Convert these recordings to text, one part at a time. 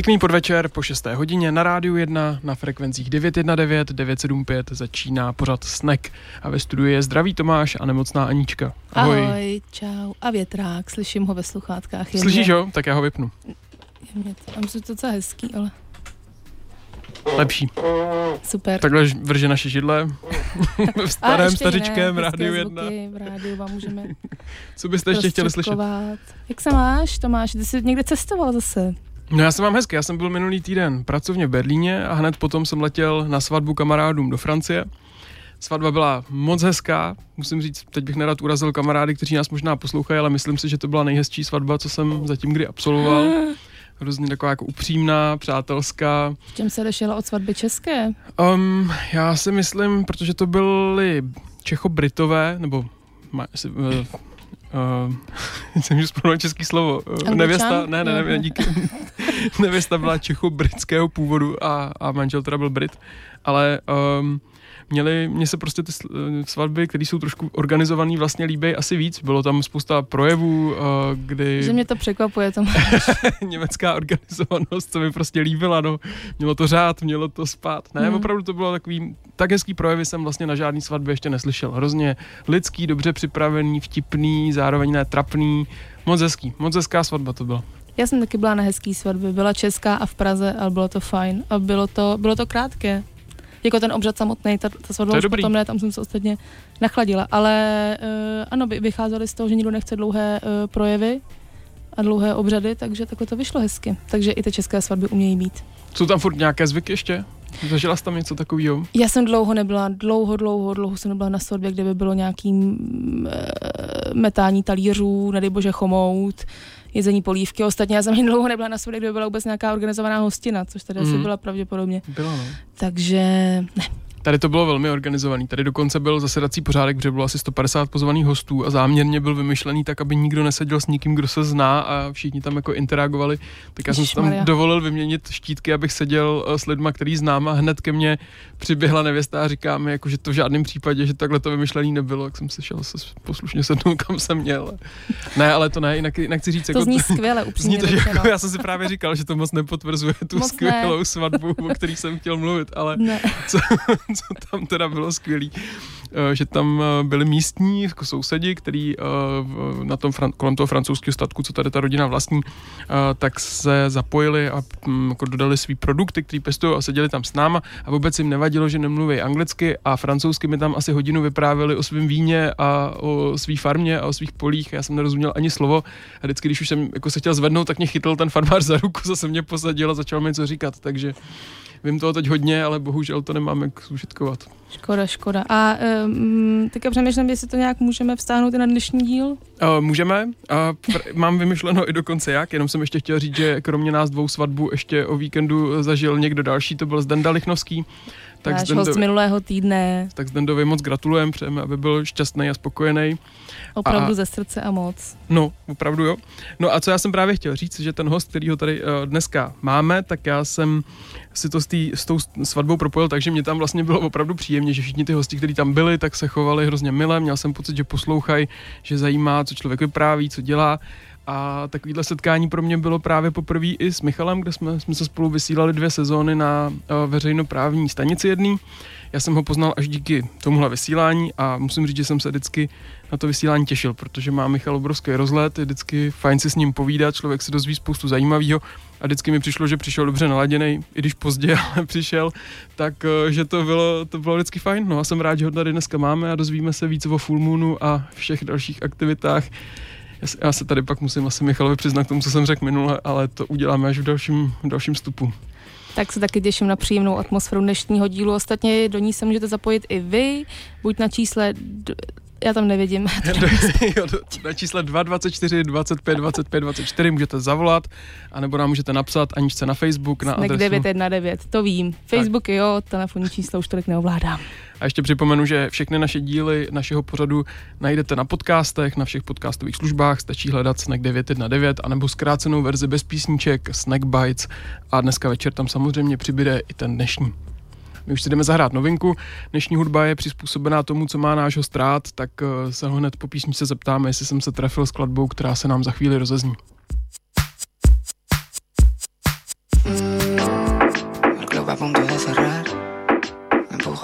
Pěkný podvečer po 6. hodině na rádiu 1 na frekvencích 919, 975 začíná pořad Snek a ve studiu je zdravý Tomáš a nemocná Anička. Ahoj. Ahoj, čau. A větrák, slyším ho ve sluchátkách. Jemně. Slyšíš ho? Tak já ho vypnu. Jemně, tam jsou to docela hezký, ale... Lepší. Super. Takhle vrže naše židle v starém stařičkém ne, rádiu 1. v rádiu vám můžeme Co byste ještě chtěli slyšet? Jak se máš, Tomáš? Ty jsi někde cestoval zase. No já jsem mám hezky, já jsem byl minulý týden pracovně v Berlíně a hned potom jsem letěl na svatbu kamarádům do Francie. Svatba byla moc hezká, musím říct, teď bych nerad urazil kamarády, kteří nás možná poslouchají, ale myslím si, že to byla nejhezčí svatba, co jsem zatím kdy absolvoval. Hrozně taková jako upřímná, přátelská. V čem se lišila od svatby české? Um, já si myslím, protože to byly Čecho-Britové, nebo uh, jsem už vzpomněl český slovo. Uh, nevěsta, ne, ne, ne, díky. nevěsta byla čecho-britského původu a, a manžel teda byl Brit, ale um, měli, mně se prostě ty svatby, které jsou trošku organizované, vlastně líbí asi víc. Bylo tam spousta projevů, uh, kdy... Že mě to překvapuje, to Německá organizovanost, co mi prostě líbila, no. Mělo to řád, mělo to spát. Ne, hmm. opravdu to bylo takový, tak hezký projevy jsem vlastně na žádný svatbě ještě neslyšel. Hrozně lidský, dobře připravený, vtipný, zároveň ne trapný. Moc hezký, moc hezká svatba to byla. Já jsem taky byla na hezký svatbě, byla česká a v Praze, ale bylo to fajn a bylo to, bylo to krátké jako ten obřad samotný, ta, ta svatba už potom ne, tam jsem se ostatně nachladila, ale uh, ano, vycházeli z toho, že nikdo nechce dlouhé uh, projevy a dlouhé obřady, takže takhle to vyšlo hezky. Takže i ty české svatby umějí být. Jsou tam furt nějaké zvyky ještě? Zažila jsi tam něco takového? Já jsem dlouho nebyla, dlouho, dlouho, dlouho jsem nebyla na svatbě, kde by bylo nějaký uh, metání talířů, nedej bože chomout, jezení polívky. Ostatně já jsem jen dlouho nebyla na svatbě, kde by byla vůbec nějaká organizovaná hostina, což tady mm. asi mhm. byla pravděpodobně. Bylo, no. Takže ne, Tady to bylo velmi organizovaný. Tady dokonce byl zasedací pořádek, protože bylo asi 150 pozvaných hostů a záměrně byl vymyšlený tak, aby nikdo neseděl s nikým, kdo se zná a všichni tam jako interagovali. Tak já jsem si tam dovolil vyměnit štítky, abych seděl eh, s lidma, který znám a hned ke mně přiběhla nevěsta a říká mi, jako, že to v žádném případě, že takhle to vymyšlený nebylo, jak jsem se šel se poslušně sednout, kam jsem měl. Ne, ale to ne, jinak, jinak chci říct. To jako, zní skvěle, upřímně. Zní to, jako, já jsem si právě říkal, že to moc nepotvrzuje tu moc skvělou ne. svatbu, o který jsem chtěl mluvit, ale co, co tam teda bylo skvělý, eh, že tam eh, byli místní jako sousedi, který eh, na tom, kolem toho francouzského statku, co tady ta rodina vlastní, tak se zapojili a mm, jako dodali svý produkty, který pestují a seděli tam s náma a vůbec jim nevadilo, že nemluví anglicky a francouzsky mi tam asi hodinu vyprávěli o svém víně a o své farmě a o svých polích. Já jsem nerozuměl ani slovo a vždycky, když už jsem jako se chtěl zvednout, tak mě chytl ten farmář za ruku, zase mě posadil a začal mi něco říkat, takže Vím toho teď hodně, ale bohužel to nemám jak zužitkovat. Škoda, škoda. A um, teďka přemýšlím, jestli to nějak můžeme vstáhnout i na dnešní díl? Uh, můžeme. Uh, pr- mám vymyšleno i dokonce jak, jenom jsem ještě chtěl říct, že kromě nás dvou svatbu ještě o víkendu zažil někdo další, to byl Zdenda Lichnovský. Tak Náš host z minulého týdne. Tak Zdendovi moc gratulujeme, přejeme, aby byl šťastný a spokojený. Opravdu a, ze srdce a moc. No, opravdu jo. No a co já jsem právě chtěl říct, že ten host, který ho tady uh, dneska máme, tak já jsem si to s, tý, s tou svatbou propojil, takže mě tam vlastně bylo opravdu příjemně, že všichni ty hosti, kteří tam byli, tak se chovali hrozně milé, měl jsem pocit, že poslouchají, že zajímá, co člověk vypráví, co dělá. A takovýhle setkání pro mě bylo právě poprvé i s Michalem, kde jsme, jsme se spolu vysílali dvě sezóny na uh, veřejnoprávní stanici jedný. Já jsem ho poznal až díky tomuhle vysílání a musím říct, že jsem se vždycky na to vysílání těšil, protože má Michal obrovský rozlet, je vždycky fajn si s ním povídat, člověk se dozví spoustu zajímavého a vždycky mi přišlo, že přišel dobře naladěný, i když pozdě, ale přišel, tak eh, že to bylo, to bylo vždycky fajn. No a jsem rád, že ho tady dneska máme a dozvíme se víc o Full Moonu a všech dalších aktivitách. Já se tady pak musím asi Michalovi přiznat k tomu, co jsem řekl minule, ale to uděláme až v dalším, v dalším vstupu. Tak se taky těším na příjemnou atmosféru dnešního dílu. Ostatně do ní se můžete zapojit i vy, buď na čísle Já tam nevidím. na čísle 224 25 25 24 můžete zavolat, anebo nám můžete napsat Aničce na Facebook na adresu... 919, to vím. Facebook tak. jo, telefonní číslo už tolik neovládám. A ještě připomenu, že všechny naše díly našeho pořadu najdete na podcastech, na všech podcastových službách, stačí hledat Snack 919, anebo zkrácenou verzi bez písniček, Snack Bites a dneska večer tam samozřejmě přibyde i ten dnešní. My už si jdeme zahrát novinku. Dnešní hudba je přizpůsobená tomu, co má náš strát, tak eh, se ho hned po písničce zeptáme, jestli jsem se trefil s kladbou, která se nám za chvíli rozezní. Dentro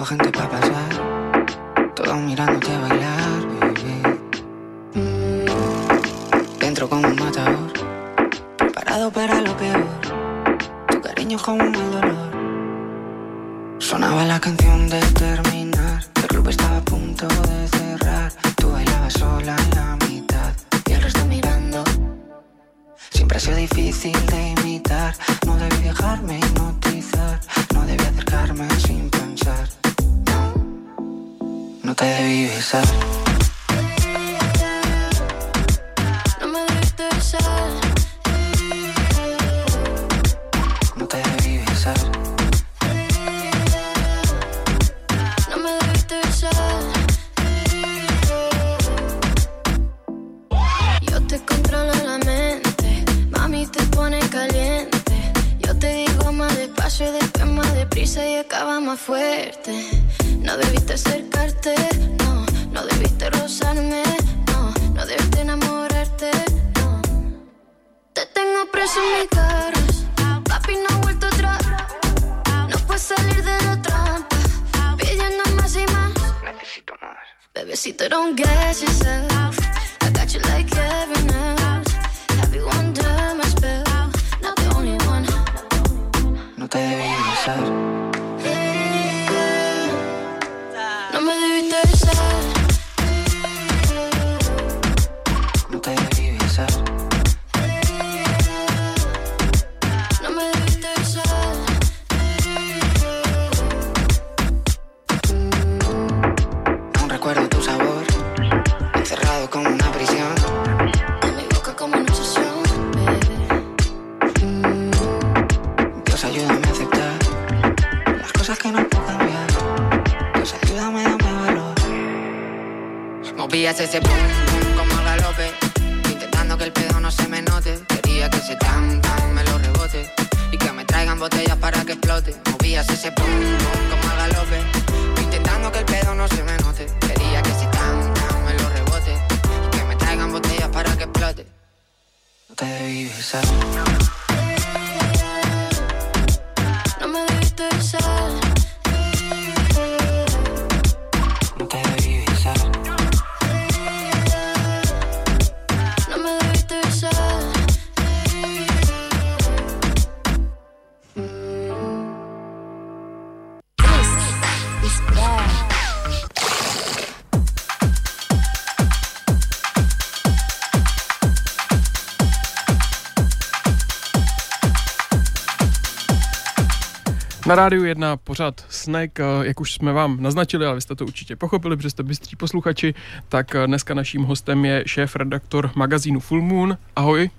Na rádiu jedna pořád Snack, eh, jak už jsme vám naznačili, ale vy jste to určitě pochopili, protože jste bystří posluchači, tak eh, dneska naším hostem je šéf-redaktor magazínu Full Moon. Ahoj.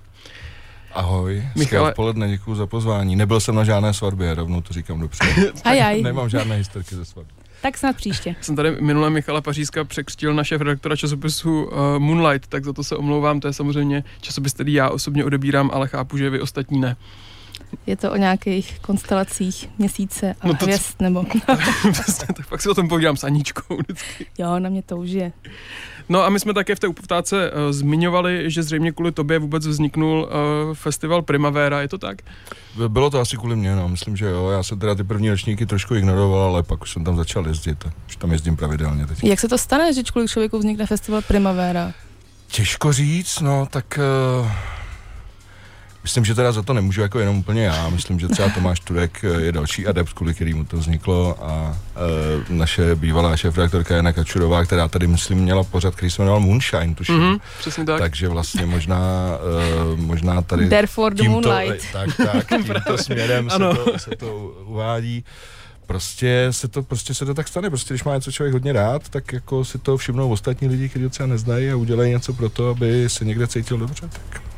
Ahoj, Michale... odpoledne, děkuji za pozvání. Nebyl jsem na žádné svatbě, rovnou to říkám dopředu. Ajaj. Nemám žádné historky ze svatby. Tak snad příště. Jsem tady minule Michala Pařízka překřtil naše redaktora časopisu uh, Moonlight, tak za to se omlouvám, to je samozřejmě časopis, který já osobně odebírám, ale chápu, že vy ostatní ne. Je to o nějakých konstelacích měsíce a no to, hvězd, nebo... tak pak si o tom povídám s Aničkou vždycky. Jo, na mě to už je. No a my jsme také v té uptáce uh, zmiňovali, že zřejmě kvůli tobě vůbec vzniknul uh, festival Primavera, je to tak? Bylo to asi kvůli mně, no, myslím, že jo. Já jsem teda ty první ročníky trošku ignoroval, ale pak už jsem tam začal jezdit. Už tam jezdím pravidelně teď. Jak se to stane, že kvůli člověku vznikne festival Primavera? Těžko říct, no, tak... Uh Myslím, že teda za to nemůžu jako jenom úplně já. Myslím, že třeba Tomáš Turek eh, je další adept, kvůli kterému to vzniklo a e, naše bývalá šéf-redaktorka Jana Kačurová, která tady, myslím, měla pořad, který se jmenoval Moonshine, tuším. Mm-hmm, přesně tak. Takže vlastně možná, e, možná tady Therefore the tímto, moonlight. Tak, tak, tímto směrem se to, se to uvádí. prostě se to, prostě se to tak stane. Prostě když má něco člověk hodně rád, tak jako si to všimnou ostatní lidi, kteří ho třeba neznají a udělají něco pro to, aby se někde cítil dobře. Tak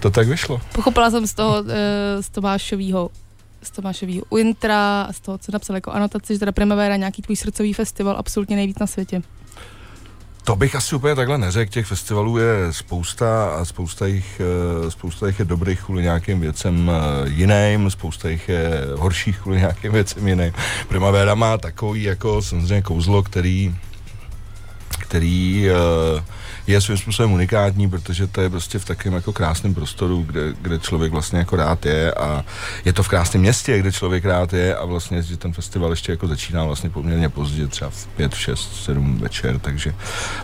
to tak vyšlo. Pochopila jsem z toho, eh, z Tomášovýho z Tomášovýho Intra a z toho, co napsal jako anotaci, že teda Primavera nějaký tvůj srdcový festival absolutně nejvíc na světě. To bych asi úplně takhle neřekl, těch festivalů je spousta a spousta jich, eh, spousta jich je dobrých kvůli nějakým věcem eh, jiným, spousta jich je horších kvůli nějakým věcem jiným. Primavera má takový jako samozřejmě kouzlo, který, který uh, je svým způsobem unikátní, protože to je prostě v takovém jako krásném prostoru, kde, kde člověk vlastně jako rád je a je to v krásném městě, kde člověk rád je a vlastně, že ten festival ještě jako začíná vlastně poměrně pozdě, třeba v 5, 6, 7 večer, takže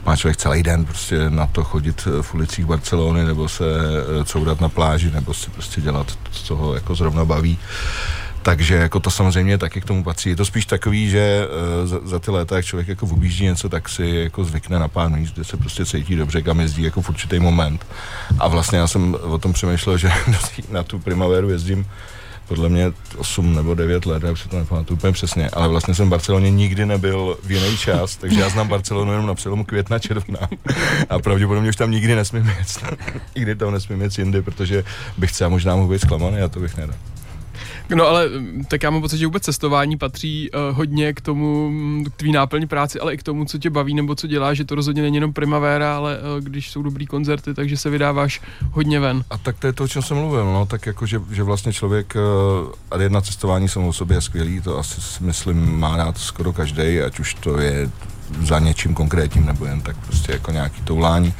má člověk celý den prostě na to chodit v ulicích Barcelony nebo se eh, courat na pláži nebo si prostě dělat, co ho jako zrovna baví. Takže jako to samozřejmě taky k tomu patří. Je to spíš takový, že uh, za, za ty léta, jak člověk jako objíždí něco, tak si jako zvykne na pár míst, kde se prostě cítí dobře, kam jezdí jako v určitý moment. A vlastně já jsem o tom přemýšlel, že na tu primaveru jezdím podle mě 8 nebo 9 let, já už to nepamatuju úplně přesně, ale vlastně jsem v Barceloně nikdy nebyl v jiný čas, takže já znám Barcelonu jenom na přelomu května, června a pravděpodobně už tam nikdy nesmím jet. nikdy tam nesmím jet jindy, protože bych třeba možná mohl být zklamaný a to bych nedal. No ale mm, tak já mám pocit, že vůbec cestování patří uh, hodně k tomu, mm, k tvý náplní práci, ale i k tomu, co tě baví nebo co děláš, že to rozhodně není jenom primavéra, ale uh, když jsou dobrý koncerty, takže se vydáváš hodně ven. A tak to je to, o čem jsem mluvil, no, tak jako, že, že vlastně člověk, uh, a jedna cestování samo o sobě je skvělý, to asi myslím má rád skoro každý, ať už to je za něčím konkrétním nebo jen tak prostě jako nějaký toulání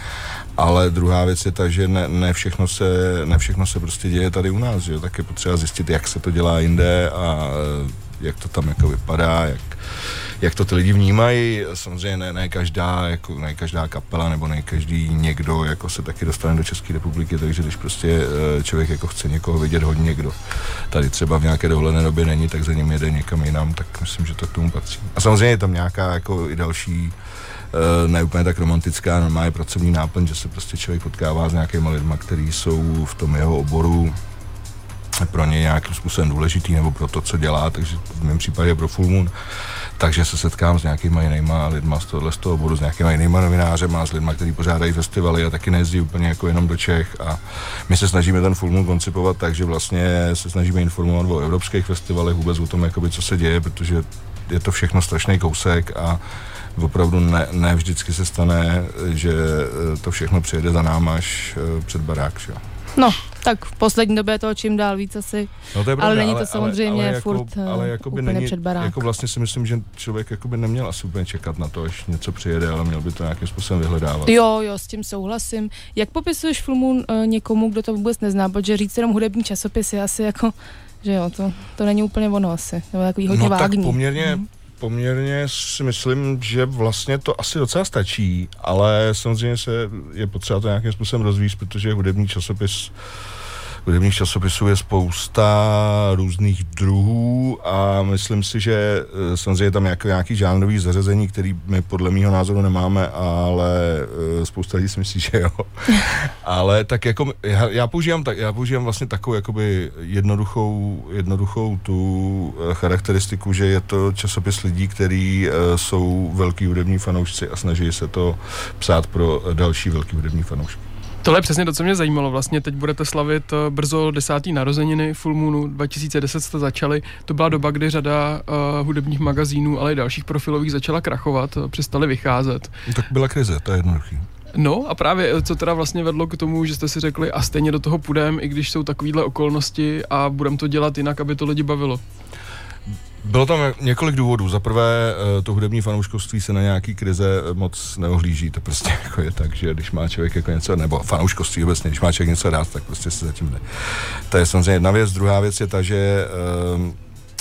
ale druhá věc je ta, že ne, ne, všechno, se, ne všechno se prostě děje tady u nás, že? tak je potřeba zjistit, jak se to dělá jinde a eh, jak to tam jako vypadá, jak, jak to ty lidi vnímají. Samozřejmě ne, ne, každá, jako, ne každá kapela nebo ne každý někdo jako se taky dostane do České republiky, takže když prostě eh, člověk jako chce někoho vidět hodně, někdo tady třeba v nějaké dohledné době není, tak za ním jede někam jinam, tak myslím, že to k tomu patří. A samozřejmě je tam nějaká jako i další ne úplně tak romantická, normálně pracovní náplň, že se prostě člověk potkává s nějakými lidmi, kteří jsou v tom jeho oboru pro ně nějakým způsobem důležitý nebo pro to, co dělá, takže v mém případě pro Full Moon, takže se setkám s nějakýma jinýma lidma z tohohle z toho oboru, s nějakýma jinýma novinářema, s lidma, kteří pořádají festivaly a taky nejezdí úplně jako jenom do Čech. A my se snažíme ten Full Moon koncipovat tak, že vlastně se snažíme informovat o evropských festivalech, vůbec o tom, jakoby, co se děje, protože je to všechno strašný kousek a opravdu ne, ne vždycky se stane, že eh, to všechno přijede za náma až eh, před barák. Že? No, tak v poslední době je toho čím dál víc asi. No to je pravda, ale není to samozřejmě ale, ale furt jako, ale jako úplně není, před barák. Jako vlastně si myslím, že člověk jako by neměl asi úplně čekat na to, až něco přijede, ale měl by to nějakým způsobem vyhledávat. Jo, jo, s tím souhlasím. Jak popisuješ filmu uh, někomu, kdo to vůbec nezná, protože říct jenom hudební časopis je asi jako že jo, to, to není úplně ono asi, nebo takový hodně no, vágní. tak poměrně, hmm poměrně si myslím, že vlastně to asi docela stačí, ale samozřejmě se je potřeba to nějakým způsobem rozvíjet, protože hudební časopis hudebních časopisů je spousta různých druhů a myslím si, že eh, samozřejmě je tam nějaký, nějaký žánrový zařazení, který my podle mého názoru nemáme, ale eh, spousta lidí si myslí, že jo. ale tak jako já, já, používám, tak, já používám vlastně takovou jakoby jednoduchou, jednoduchou tu eh, charakteristiku, že je to časopis lidí, kteří jsou velký hudební fanoušci a snaží se to psát pro další velký hudební fanoušky. Tohle je přesně to, co mě zajímalo. Vlastně teď budete slavit eh, brzo desátý narozeniny Full Moonu 2010 jste začali. To byla doba, kdy řada uh, hudebních magazínů, ale i dalších profilových začala krachovat, uh, přestali vycházet. Tak byla krize, to je jednoduchý. No a právě co teda vlastně vedlo k tomu, že jste si řekli a stejně do toho půjdeme, i když jsou takovéhle okolnosti a budeme to dělat jinak, aby to lidi bavilo. Bylo tam několik důvodů. Za prvé, eh, to hudební fanouškovství se na nějaký krize moc neohlíží. To prostě jako je tak, že když má člověk jako něco, nebo fanouškovství obecně, když má člověk něco rád, tak prostě se zatím ne. To je samozřejmě jedna věc. Druhá věc je ta, že um,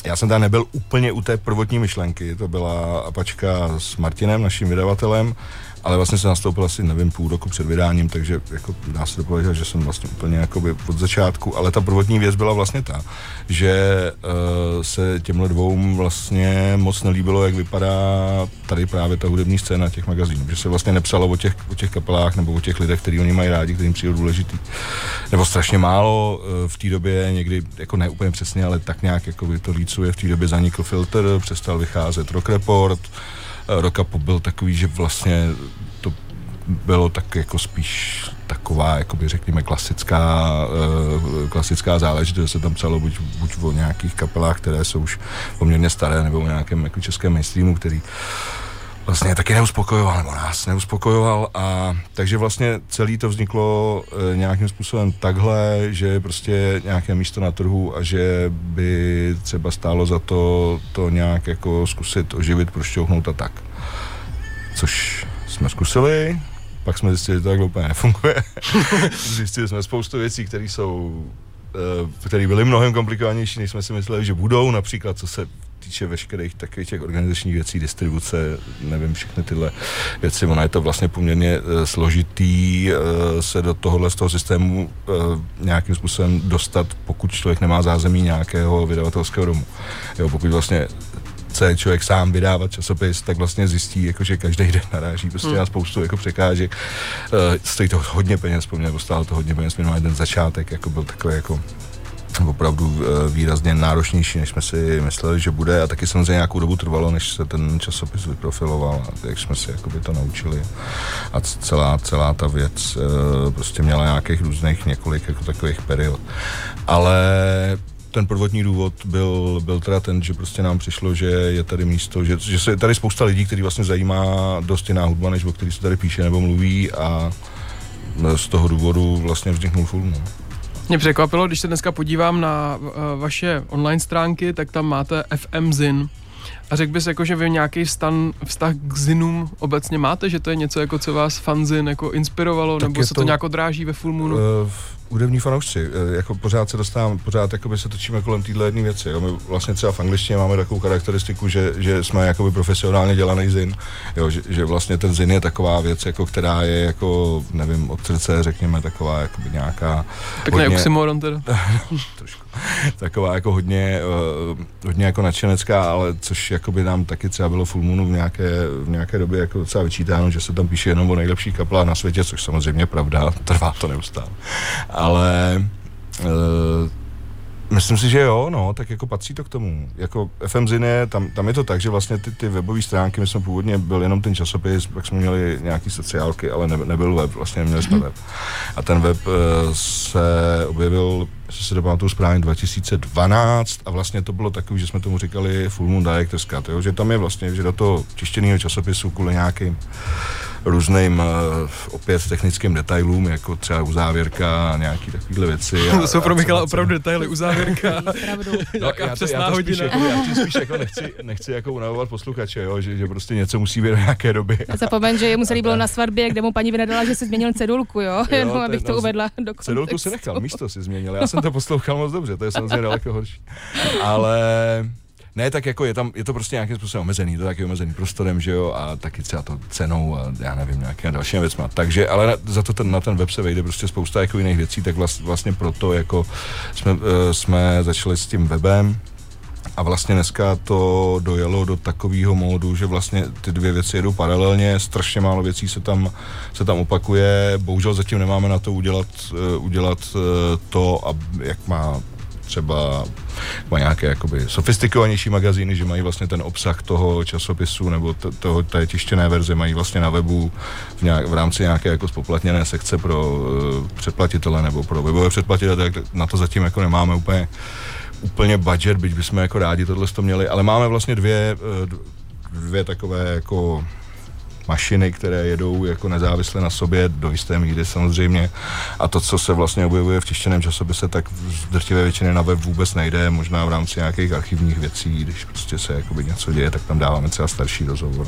já jsem tam nebyl úplně u té prvotní myšlenky. To byla apačka s Martinem, naším vydavatelem, ale vlastně jsem nastoupil asi, nevím, půl roku před vydáním, takže jako dá se dopovědět, že jsem vlastně úplně jakoby od začátku, ale ta prvotní věc byla vlastně ta, že uh, se těmhle dvou vlastně moc nelíbilo, jak vypadá tady právě ta hudební scéna těch magazínů, že se vlastně nepsalo o těch, o těch kapelách nebo o těch lidech, který oni mají rádi, kterým přijde důležitý, nebo strašně málo uh, v té době, někdy jako ne úplně přesně, ale tak nějak jako by to lícuje, v té době zanikl filtr, přestal vycházet Rock Report, Rock Up byl takový, že vlastně to bylo tak jako spíš taková, jakoby řekněme, klasická, uh, klasická záležitost, že se tam psalo buď, buď o nějakých kapelách, které jsou už poměrně staré, nebo o nějakém jako českém mainstreamu, který vlastně taky neuspokojoval, nebo nás neuspokojoval a takže vlastně celý to vzniklo e, nějakým způsobem takhle, že je prostě nějaké místo na trhu a že by třeba stálo za to to nějak jako zkusit oživit, prošťouhnout a tak. Což jsme zkusili, pak jsme zjistili, že to tak úplně nefunguje. zjistili jsme spoustu věcí, které jsou e, které byly mnohem komplikovanější, než jsme si mysleli, že budou, například co se týče veškerých takových těch organizačních věcí, distribuce, nevím, všechny tyhle věci, ono je to vlastně poměrně uh, složitý uh, se do tohohle z toho systému uh, nějakým způsobem dostat, pokud člověk nemá zázemí nějakého vydavatelského domu. Jo, pokud vlastně chce člověk sám vydávat časopis, tak vlastně zjistí, jako, že každý den naráží prostě hmm. na spoustu jako překážek. Uh, stojí to hodně peněz, poměrně stálo to hodně peněz, minimálně ten začátek jako byl takový jako opravdu eh, výrazně náročnější, než jsme si mysleli, že bude a taky samozřejmě nějakou dobu trvalo, než se ten časopis vyprofiloval jak jsme si jakoby to naučili a celá, celá ta věc eh, prostě měla nějakých různých několik jako takových period. Ale ten prvotní důvod byl, byl teda ten, že prostě nám přišlo, že je tady místo, že, že se je tady spousta lidí, který vlastně zajímá dost jiná hudba, než o který se tady píše nebo mluví a z toho důvodu vlastně vzniknul film. No. Mě překvapilo, když se dneska podívám na uh, vaše online stránky, tak tam máte FM Zin. A řekl bys, jako, že vy nějaký stan, vztah k zinům obecně máte, že to je něco, jako co vás fanzin jako inspirovalo, tak nebo se to, to nějak dráží ve Full Moonu? Uh, hudební fanoušci, eh, jako pořád se dostávám, pořád jakoby se točíme kolem téhle jedné věci. Jo. My vlastně třeba v angličtině máme takovou charakteristiku, že, že jsme jakoby profesionálně dělaný zin, jo, že, že, vlastně ten zin je taková věc, jako, která je jako, nevím, od srdce, řekněme, taková jakoby nějaká... Pěkný hodně, oxymoron teda. trošku. Taková jako hodně, uh, hodně jako nadšenecká, ale což jakoby nám taky třeba bylo Full Moonu v nějaké, v nějaké době jako docela vyčítáno, že se tam píše jenom o nejlepších kaplách na světě, což samozřejmě pravda, trvá to neustále ale uh, Myslím si, že jo, no, tak jako patří to k tomu. Jako FM Zine, tam, tam je to tak, že vlastně ty, ty webové stránky, my jsme původně byl jenom ten časopis, pak jsme měli nějaký sociálky, ale ne, nebyl web, vlastně měli jsme web. A ten web uh, se objevil, jestli se dopamatuju správně, 2012 a vlastně to bylo takový, že jsme tomu říkali Full Moon Director's Cut, jo, že tam je vlastně, že do toho čištěného časopisu kvůli nějakým různým uh, opět technickým detailům, jako třeba uzávěrka a nějaký takovýhle věci. A, to jsou pro Michala opravdu detaily, uzávěrka, no, já to, já to hodina. Spíš, jako, já tím spíš jako nechci, nechci jako unavovat posluchače, jo, že, že, prostě něco musí být do nějaké doby. A zapomeň, že jemu se líbilo na svatbě, kde mu paní vynadala, že si změnil cedulku, jo, jo jenom abych to no, uvedla do kontextu. Cedulku si nechal, místo si změnil, já jsem to poslouchal moc dobře, to je samozřejmě daleko horší. Ale ne, tak jako je tam, je to prostě nějakým způsobem omezený, to taky omezený prostorem, že jo, a taky třeba to cenou a já nevím, nějaké další věcma. Takže, ale na, za to ten, na ten web se vejde prostě spousta jako jiných věcí, tak vlast, vlastně proto jako jsme, uh, jsme začali s tím webem, a vlastně dneska to dojelo do takového módu, že vlastně ty dvě věci jedou paralelně, strašně málo věcí se tam, se tam opakuje, bohužel zatím nemáme na to udělat, uh, udělat uh, to, jak má třeba má nějaké jakoby sofistikovanější magazíny, že mají vlastně ten obsah toho časopisu nebo t- toho, té tištěné verze mají vlastně na webu v, nějak, v rámci nějaké jako spoplatněné sekce pro uh, předplatitele nebo pro webové předplatitele, tak na to zatím jako nemáme úplně úplně budget, byť bychom jako rádi tohle to měli, ale máme vlastně dvě, eh, dvě takové jako mašiny, které jedou jako nezávisle na sobě do jisté míry samozřejmě. A to, co se vlastně objevuje v tištěném časopise, tak v drtivé většině na web vůbec nejde, možná v rámci nějakých archivních věcí, když prostě se jakoby něco děje, tak tam dáváme třeba starší rozhovor,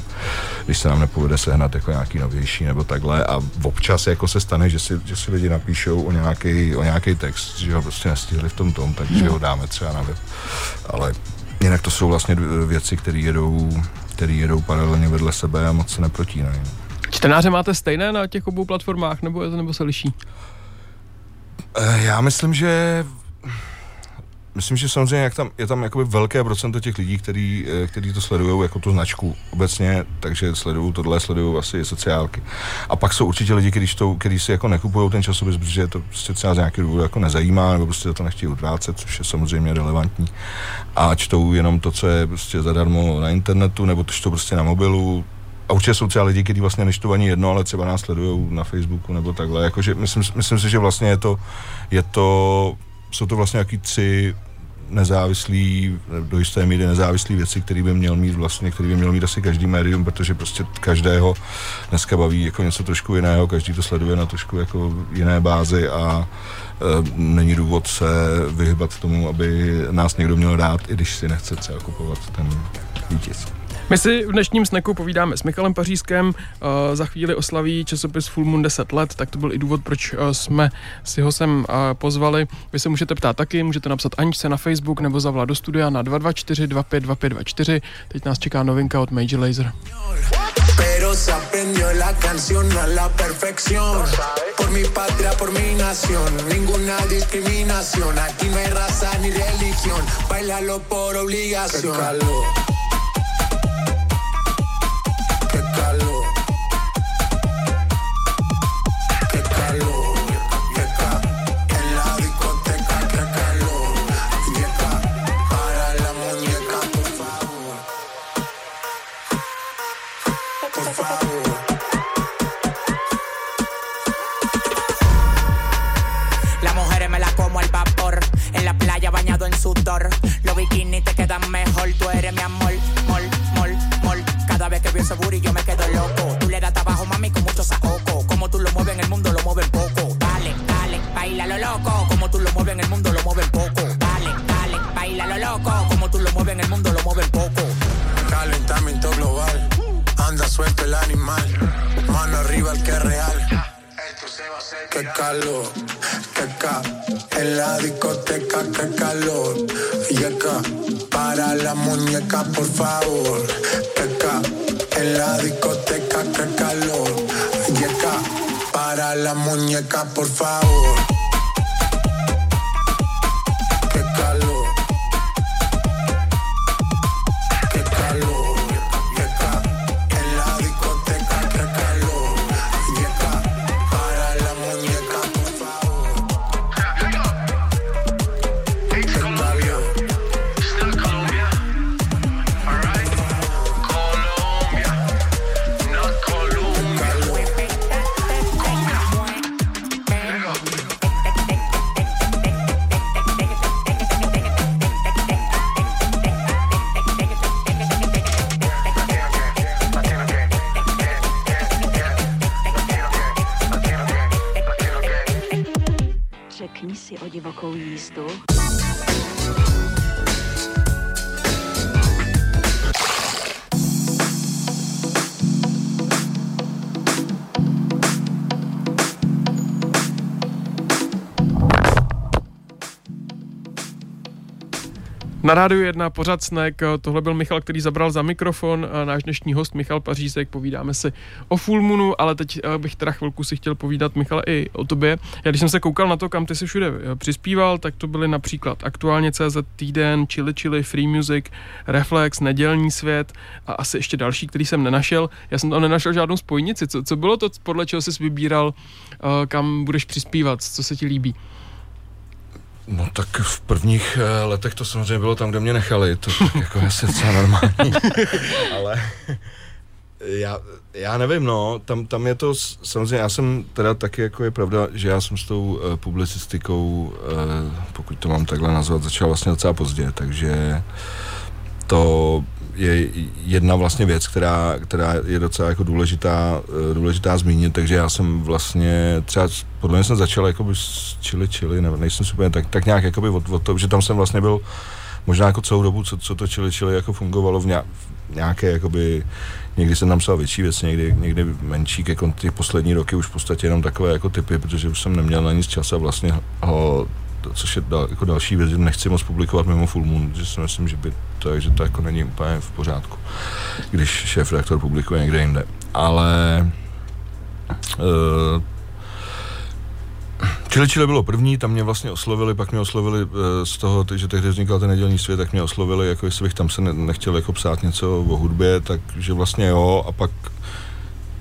když se nám nepovede sehnat jako nějaký novější nebo takhle. A občas jako se stane, že si, že si lidi napíšou o nějaký, o nějaký text, že ho prostě nestihli v tom tom, takže ho dáme třeba na web. Ale jinak to jsou vlastně věci, které jedou jedou paralelně vedle sebe a moc se neprotínají. Čtenáře máte stejné na těch obou platformách, nebo, nebo se liší? Eh, já myslím, že Myslím, že samozřejmě jak tam, je tam jakoby velké procento těch lidí, který, eh, který to sledují jako tu značku obecně, takže sledují tohle, sledují asi sociálky. A pak jsou určitě lidi, kteří, to, kteří si jako nekupují ten časopis, protože to prostě třeba z nějakého důvodu jako nezajímá, nebo prostě to nechtějí utrácet, což je samozřejmě relevantní. A čtou jenom to, co je prostě zadarmo na internetu, nebo to čtou prostě na mobilu, a určitě jsou třeba lidi, kteří vlastně nečtou ani jedno, ale třeba nás sledují na Facebooku nebo takhle. Jakože myslím, myslím si, že vlastně je to, je to jsou to vlastně nějaký tři nezávislý, do jisté míry nezávislý věci, který by měl mít vlastně, který by měl mít asi každý médium, protože prostě každého dneska baví jako něco trošku jiného, každý to sleduje na trošku jako jiné bázi a e, není důvod se vyhybat tomu, aby nás někdo měl rád, i když si nechce třeba kupovat ten vítěz. My si v dnešním sneku povídáme s Michalem Pařískem, uh, za chvíli oslaví časopis Full Moon 10 let, tak to byl i důvod, proč uh, jsme si ho sem uh, pozvali. Vy se můžete ptát taky, můžete napsat Aničce na Facebook nebo zavolat do studia na 224 25 2524. Teď nás čeká novinka od Major Laser. Pero se aprendió la canción a la perfección. Por mi patria, por mi nación, ninguna discriminación. Aquí no hay raza ni religión, bailalo por obligación. Los bikinis te quedan mejor, tú eres mi amor, mol, mol, mol. Cada vez que veo ese booty yo me quedo loco. Tú le das trabajo, mami, con mucho saoco. Como tú lo mueves en el mundo, lo mueves poco. Dale, dale, baila lo loco. Como tú lo mueves en el mundo, lo mueves poco. Dale, dale, baila lo loco. Como tú lo mueves en el mundo, lo mueves poco. Calentamiento global, anda suelto el animal. Mano arriba el que es real. Qué calor, qué ca en la discoteca, qué calor. Y acá, para la muñeca, por favor. Que ca en la discoteca, qué calor. Y acá, para la muñeca, por favor. Na rádiu jedna pořad snek, tohle byl Michal, který zabral za mikrofon, náš dnešní host Michal Pařízek, povídáme si o Full Moonu, ale teď eh, bych teda chvilku si chtěl povídat, Michal, i o tobě. Já když jsem se koukal na to, kam ty si všude eh, přispíval, tak to byly například aktuálně CZ Týden, Chili Chili, Free Music, Reflex, Nedělní svět a asi ještě další, který jsem nenašel. Já jsem tam nenašel žádnou spojnici. Co, co bylo to, podle čeho jsi vybíral, eh, kam budeš přispívat, co se ti líbí? No tak v prvních eh, letech to samozřejmě bylo tam, kde mě nechali, to jako asi docela normální, ale já, já nevím, no, tam, tam je to, samozřejmě já jsem teda taky, jako je pravda, že já jsem s tou uh, publicistikou, uh, pokud to mám takhle nazvat, začal vlastně docela pozdě, takže to je jedna vlastně věc, která, která je docela jako důležitá, eh, důležitá zmínit, takže já jsem vlastně třeba, podle mě jsem začal jakoby s čili čili, ne, nejsem super, tak, tak nějak jakoby od, od toho, že tam jsem vlastně byl možná jako celou dobu, co, co to čili čili jako fungovalo v nějaké jakoby, někdy jsem tam psal větší věci, někdy, někdy menší, ke ty poslední roky už v podstatě jenom takové jako typy, protože už jsem neměl na nic čas a vlastně ho což je dal, jako další věc, že nechci moc publikovat mimo Full Moon, že si myslím, že, by to, že to jako není úplně v pořádku, když šéf redaktor publikuje někde jinde. Ale uh, Čili Čile bylo první, tam mě vlastně oslovili, pak mě oslovili eh, z toho, že tehdy vznikal ten nedělní svět, tak mě oslovili, jako jestli bych tam se nechtěl jako psát něco o hudbě, takže vlastně jo, a pak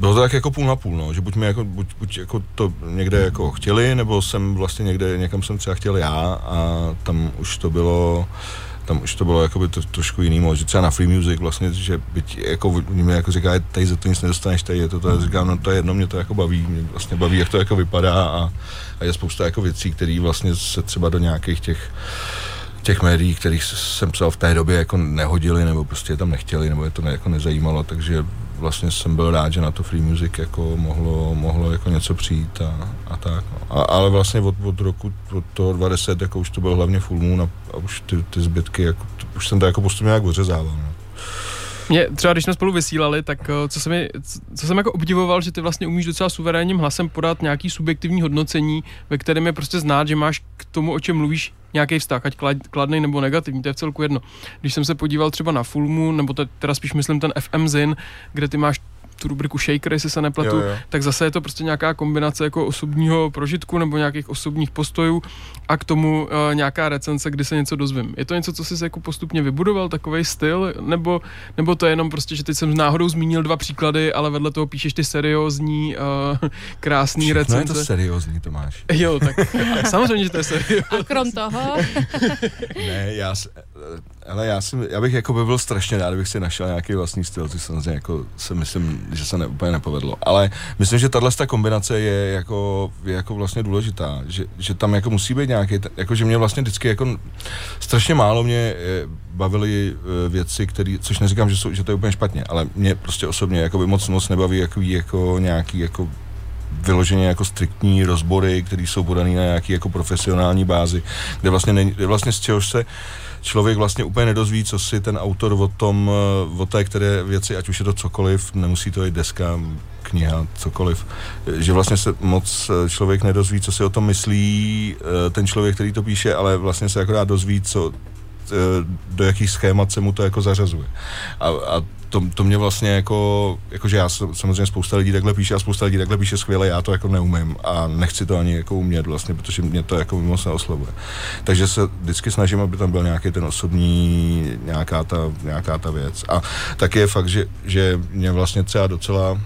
bylo to tak jako půl na půl, no, že buď mi jako, buď, buď jako to někde jako chtěli, nebo jsem vlastně někde, někam jsem třeba chtěl já a tam už to bylo, tam už to bylo jakoby to, trošku jiný že třeba na Free Music vlastně, že byť jako mi jako říká, tady za to nic nedostaneš, tady je to, já říkám, no to je jedno, mě to jako baví, mě vlastně baví, jak to jako vypadá a, a je spousta jako věcí, které vlastně se třeba do nějakých těch těch médií, kterých jsem psal v té době, jako nehodili, nebo prostě je tam nechtěli, nebo je to ne, jako nezajímalo, takže vlastně jsem byl rád, že na to free music jako mohlo, mohlo jako něco přijít a, a tak. No. A, ale vlastně od, od roku od toho 20 jako už to byl hlavně full moon a, a už ty, ty zbytky, jako, už jsem to jako postupně nějak odřezával. No. Mě třeba, když jsme spolu vysílali, tak eh, co jsem, co jsem jako obdivoval, že ty vlastně umíš docela suverénním hlasem podat nějaký subjektivní hodnocení, ve kterém je prostě znát, že máš k tomu, o čem mluvíš, nějaký vztah, ať kladný nebo negativní, to je v celku jedno. Když jsem se podíval třeba na Fulmu, nebo teda spíš myslím ten FM Zin, kde ty máš tu rubriku Shaker, jestli se nepletu, jo, jo. tak zase je to prostě nějaká kombinace jako osobního prožitku nebo nějakých osobních postojů a k tomu uh, nějaká recenze, kdy se něco dozvím. Je to něco, co jsi jako postupně vybudoval, takový styl, nebo, nebo to je jenom prostě, že teď jsem náhodou zmínil dva příklady, ale vedle toho píšeš ty seriózní, uh, krásný Všechno recenze. je to seriózní, Tomáš. Jo, tak samozřejmě, že to je seriózní. A krom toho? ne, já, ale já, si, já bych jako by byl strašně rád, kdybych si našel nějaký vlastní styl, což samozřejmě jako si myslím, že se ne, úplně nepovedlo. Ale myslím, že tahle kombinace je jako, je jako vlastně důležitá, že, že tam jako musí být nějaký, jako že mě vlastně vždycky jako strašně málo mě eh, bavily eh, věci, které, což neříkám, že, jsou, že to je úplně špatně, ale mě prostě osobně jako by moc moc nebaví jako, jako nějaký jako vyloženě jako striktní rozbory, které jsou podané na nějaký jako profesionální bázi, kde vlastně, ne, kde vlastně z čehož se člověk vlastně úplně nedozví, co si ten autor o tom, eh, o té které věci, ať už je to cokoliv, nemusí to být deska, kniha, cokoliv, že vlastně se moc eh, člověk nedozví, co si o tom myslí eh, ten člověk, který to píše, ale vlastně se akorát dozví, co, do jakých schémat se mu to jako zařazuje. A, a to, to mě vlastně jako, jakože já samozřejmě spousta lidí takhle píše a spousta lidí takhle píše skvěle, já to jako neumím a nechci to ani jako umět vlastně, protože mě to jako moc neoslovuje. Takže se vždycky snažím, aby tam byl nějaký ten osobní, nějaká ta, nějaká ta věc. A tak je fakt, že, že mě vlastně třeba docela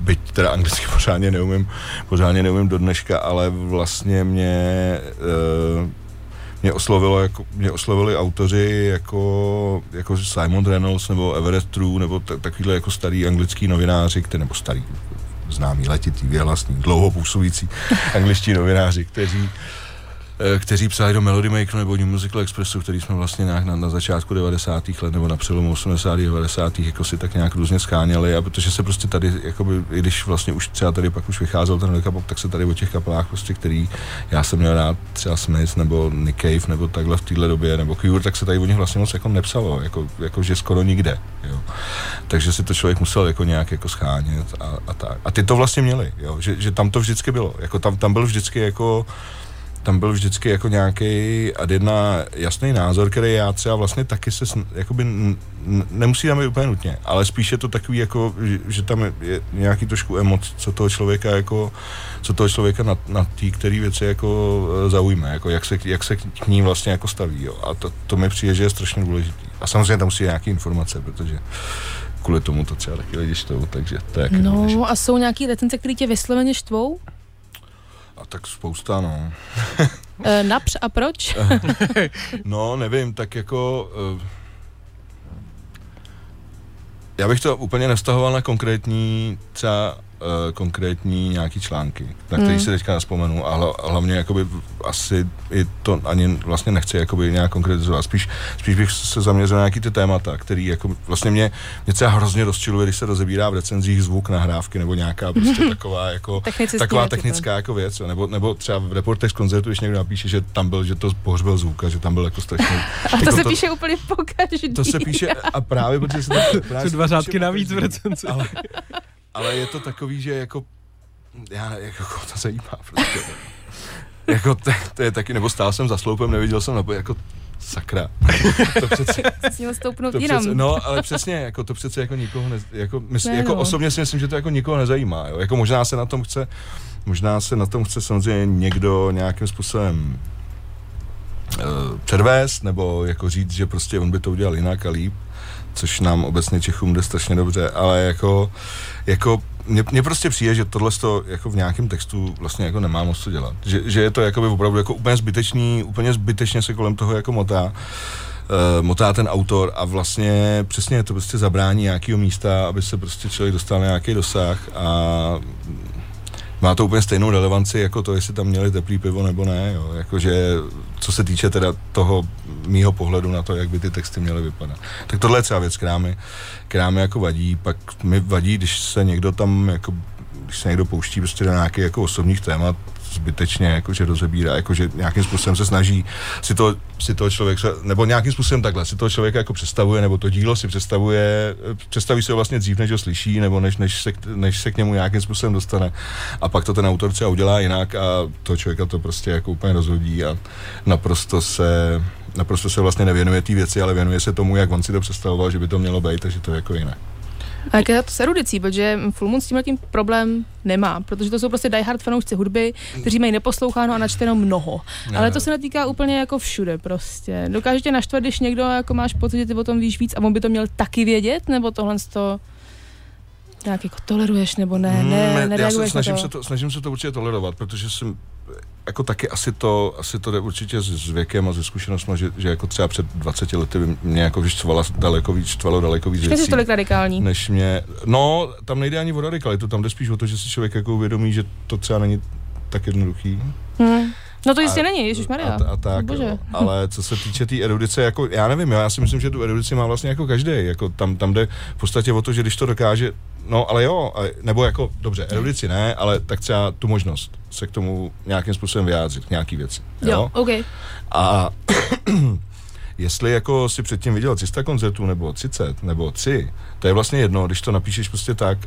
byť teda anglicky pořádně neumím, pořádně neumím do dneška, ale vlastně mě uh, mě, oslovilo jako, mě oslovili autoři jako, jako Simon Reynolds nebo Everett True nebo t- takovýhle jako starý anglický novináři, který, nebo starý známý letitý, věhlasný, dlouhopůsobící angličtí novináři, kteří kteří psali do Melody Makeru nebo New Musical Expressu, který jsme vlastně nějak na, na začátku 90. let nebo na přelomu 80. a 90. jako si tak nějak různě scháněli a protože se prostě tady, jakoby, i když vlastně už třeba tady pak už vycházel ten Pop, tak se tady o těch kapelách prostě, který já jsem měl rád, třeba Smith nebo Nick Cave nebo takhle v téhle době, nebo Cure, tak se tady o nich vlastně moc jako nepsalo, jako, jako že skoro nikde, jo. Takže si to člověk musel jako nějak jako schánět a, a tak. A ty to vlastně měli, jo, že, že tam to vždycky bylo, jako tam, tam byl vždycky jako tam byl vždycky jako nějaký a jedna jasný názor, který já třeba vlastně taky se jakoby n, nemusí tam být úplně nutně, ale spíš je to takový jako, že, že tam je, je nějaký trošku emoc, co toho člověka jako, co toho člověka na, na té který věci jako e, zaujme, jako jak se, jak se k ní vlastně jako staví, jo. A to, to mi přijde, že je strašně důležitý. A samozřejmě tam musí nějaké informace, protože kvůli tomu to třeba taky lidi štvou, takže to je No a jsou nějaké recenze, které tě vysloveně štvou? Tak spousta, no. e, např a proč? no, nevím, tak jako... E, já bych to úplně nevztahoval na konkrétní třeba uh, konkrétní nějaký články, na který hmm. si teďka nespomenu a hlavně jakoby asi i to ani vlastně nechci jakoby nějak konkretizovat, spíš, spíš bych se zaměřil na nějaký ty témata, který jako vlastně mě, mě třeba hrozně rozčiluje, když se rozebírá v recenzích zvuk nahrávky nebo nějaká prostě taková jako taková technická jako věc, nebo, nebo třeba v reportech z koncertu, když někdo napíše, že tam byl, že to pohřbil zvuk a že tam byl jako strašný. a to jako se to, píše úplně pokaždý. To se píše a právě, protože se to, právě dva řádky navíc v recenzi. Ale, ale je to takový, že jako, já jako to zajímá prostě. jako to, to, je taky, nebo stál jsem za sloupem, neviděl jsem, nebo jako sakra. to přece, měl stoupnout to jinam. Přece, no, ale přesně, jako to přece jako nikoho ne, jako, mysl, ne, jako no. osobně si myslím, že to jako nikoho nezajímá, jo. Jako možná se na tom chce, možná se na tom chce samozřejmě někdo nějakým způsobem uh, předvést, nebo jako říct, že prostě on by to udělal jinak a líp, což nám obecně Čechům jde strašně dobře, ale jako, jako mně, prostě přijde, že tohle to jako v nějakém textu vlastně jako nemá moc co dělat. Že, že je to jako by opravdu jako úplně zbytečný, úplně zbytečně se kolem toho jako motá. Uh, motá ten autor a vlastně přesně to prostě zabrání nějakého místa, aby se prostě člověk dostal na nějaký dosah a má to úplně stejnou relevanci jako to, jestli tam měli teplý pivo nebo ne, jo. Jakože, co se týče teda toho mýho pohledu na to, jak by ty texty měly vypadat. Tak tohle je třeba věc, která mi, která mi jako vadí, pak mi vadí, když se někdo tam jako když se někdo pouští prostě do nějakých jako osobních témat, zbytečně jakože rozebírá, jakože nějakým způsobem se snaží si to, si to člověk, nebo nějakým způsobem takhle, si toho člověka jako představuje, nebo to dílo si představuje, představí se ho vlastně dřív, než ho slyší, nebo než, než, se, než se k němu nějakým způsobem dostane. A pak to ten autor třeba udělá jinak a to člověka to prostě jako úplně rozhodí a naprosto se naprosto se vlastně nevěnuje té věci, ale věnuje se tomu, jak on si to představoval, že by to mělo být, takže to je jako jiné. A jak je to s erudicí, protože Full Moon s tím tím problém nemá, protože to jsou prostě diehard fanoušci hudby, kteří mají neposloucháno a načteno mnoho. No. Ale to se netýká úplně jako všude prostě. Dokáže tě naštvat, když někdo jako máš pocit, že ty o tom víš víc a on by to měl taky vědět, nebo tohle to nějak jako toleruješ nebo ne, ne, ne Já se snažím, to. Se to, snažím se to určitě tolerovat, protože jsem jako taky asi to, asi to jde určitě s, s věkem a ze zkušenostmi, že, že jako třeba před 20 lety by mě jako štvala daleko víc, štvalo daleko víc věcí. tolik radikální? Než mě, no, tam nejde ani o radikalitu, tam jde spíš o to, že si člověk jako uvědomí, že to třeba není tak jednoduchý. Hmm. No to jistě a, není, Ježíš Maria. A, a tak, Bože. ale co se týče té tý erudice, jako já nevím, já si myslím, že tu erudici má vlastně jako každý. Jako tam, tam jde v podstatě o to, že když to dokáže, no ale jo, nebo jako, dobře, erudici ne, ale tak třeba tu možnost se k tomu nějakým způsobem vyjádřit, nějaký věci. Jo, jo OK. A jestli jako si předtím viděl 300 koncertů, nebo 30, nebo 3, to je vlastně jedno, když to napíšeš prostě tak,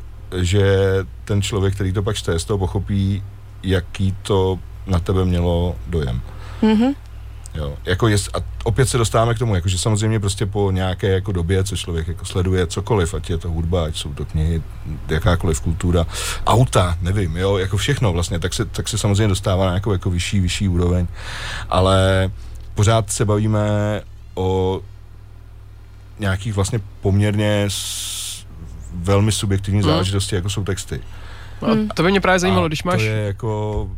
že ten člověk, který to pak čte, z toho pochopí, jaký to na tebe mělo dojem. Mm-hmm. Jo, jako jest, a opět se dostáváme k tomu, jakože samozřejmě prostě po nějaké jako době, co člověk jako sleduje cokoliv, ať je to hudba, ať jsou to knihy, jakákoliv kultura, auta, nevím, jo, jako všechno vlastně, tak se, tak se samozřejmě dostává na nějakou jako vyšší, vyšší úroveň, ale pořád se bavíme o nějakých vlastně poměrně s, velmi subjektivní hmm. záležitosti, jako jsou texty. Hmm. A to by mě právě zajímalo, a když máš... To je jako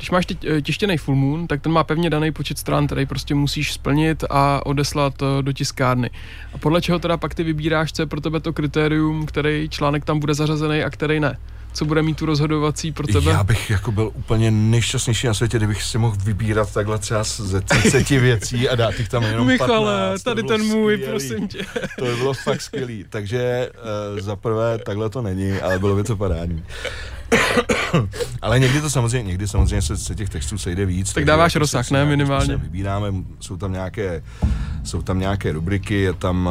když máš teď eh, tištěný full moon, tak ten má pevně daný počet stran, který prostě musíš splnit a odeslat eh, do tiskárny. A podle čeho teda pak ty vybíráš, co je pro tebe to kritérium, který článek tam bude zařazený a který ne? co bude mít tu rozhodovací pro tebe? Já bych jako byl úplně nejšťastnější na světě, kdybych si mohl vybírat takhle třeba ze 30 věcí a dát jich tam jenom Michale, 15. tady ten můj, skvělý. prosím tě. To by bylo fakt skvělý. Takže uh, za prvé takhle to není, ale bylo by to parádní. Ale někdy to samozřejmě, někdy samozřejmě se, se těch textů sejde víc. Tak dáváš jako rozsah, ne, minimálně. Vybíráme, jsou tam nějaké, jsou tam nějaké rubriky, je tam,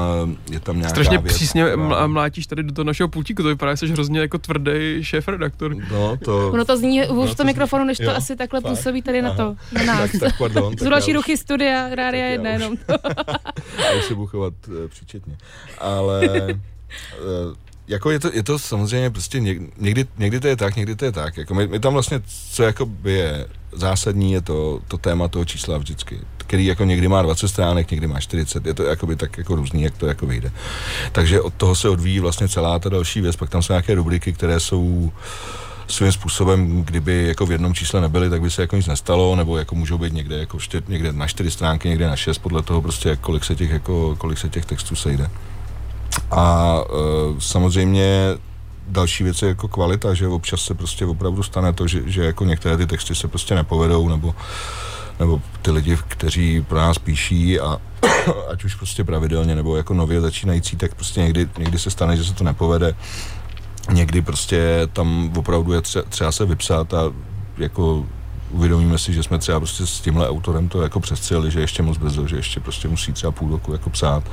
eh, je tam nějaká Strašně věc, přísně která... mlátíš tady do toho našeho pultíku, to vypadá, že jsi hrozně jako tvrdý šéf-redaktor. No, to... Ono to zní hůř no, to mikrofonu, než jo, to asi takhle fakt? působí tady Aha. na to, na nás. Tak, tak pardon. Jsou další ruchy studia, rádia jedna jenom. Já už se budu chovat uh, příčetně. Ale uh, jako je to, je to samozřejmě prostě někdy, někdy to je tak, někdy to je tak. Jako my, my tam vlastně, co jako by je zásadní, je to, to téma toho čísla vždycky, který jako někdy má 20 stránek, někdy má 40, je to jakoby tak jako různý, jak to jako vyjde. Takže od toho se odvíjí vlastně celá ta další věc, pak tam jsou nějaké rubriky, které jsou svým způsobem, kdyby jako v jednom čísle nebyly, tak by se jako nic nestalo, nebo jako můžou být někde, jako štět, někde na čtyři stránky, někde na šest, podle toho prostě, kolik se těch, jako, kolik se těch textů sejde. A e, samozřejmě další věc je jako kvalita, že občas se prostě opravdu stane to, že, že jako některé ty texty se prostě nepovedou, nebo, nebo ty lidi, kteří pro nás píší a ať už prostě pravidelně, nebo jako nově začínající, tak prostě někdy, někdy se stane, že se to nepovede. Někdy prostě tam opravdu je třeba, třeba se vypsat a jako uvědomíme si, že jsme třeba prostě s tímhle autorem to jako přestřeli, že ještě moc brzo, že ještě prostě musí třeba půl roku jako psát.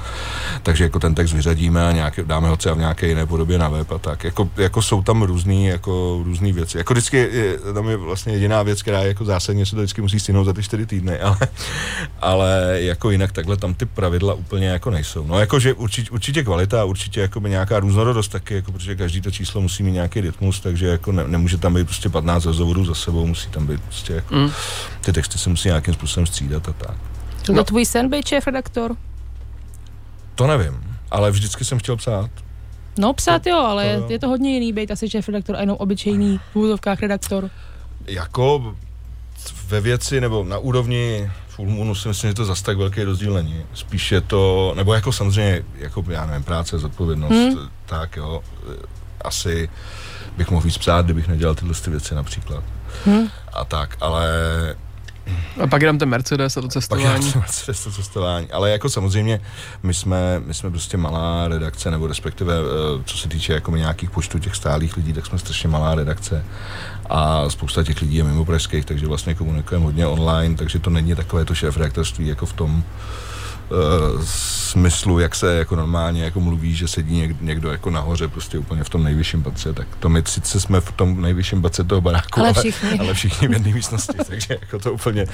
Takže jako ten text vyřadíme a nějaké, dáme ho třeba v nějaké jiné podobě na web a tak. Jako, jako jsou tam různý, jako různý věci. Jako vždycky je, tam je vlastně jediná věc, která je jako zásadně se to vždycky musí stihnout za ty čtyři týdny, ale, ale jako jinak takhle tam ty pravidla úplně jako nejsou. No jako, že určitě, určitě kvalita, určitě jako nějaká různorodost taky, jako, protože každý to číslo musí mít nějaký rytmus, takže jako ne, nemůže tam být prostě 15 rozhovorů za sebou, musí tam být prostě jako, mm. ty texty se musí nějakým způsobem střídat a tak. No, no tvůj sen být šéf redaktor? To nevím, ale vždycky jsem chtěl psát. No psát to, jo, ale to, je to hodně jiný být asi šéf redaktor a jenom obyčejný v úzovkách redaktor. Jako ve věci nebo na úrovni Full Moonu si myslím, že to zase tak velký rozdíl není. Spíš je to, nebo jako samozřejmě, jako já nevím, práce, zodpovědnost, hmm. tak jo, asi bych mohl víc psát, kdybych nedělal tyhle ty věci například. Hmm. A tak, ale a pak jdem ten Mercedes a to cestování. Pak Mercedes to cestování. Ale jako samozřejmě, my jsme, my jsme prostě malá redakce, nebo respektive, eh, co se týče jako nějakých počtů těch stálých lidí, tak jsme strašně malá redakce. A spousta těch lidí je mimo pražských, takže vlastně komunikujeme hodně online, takže to není takové to šéf redaktorství jako v tom, uh, smyslu, jak se jako normálně jako mluví, že sedí někdo, někdo jako nahoře prostě úplně v tom nejvyšším patře, tak to my sice jsme v tom nejvyšším patře toho baráku, ale všichni, ale, ale všichni v jedné místnosti, takže jako to úplně,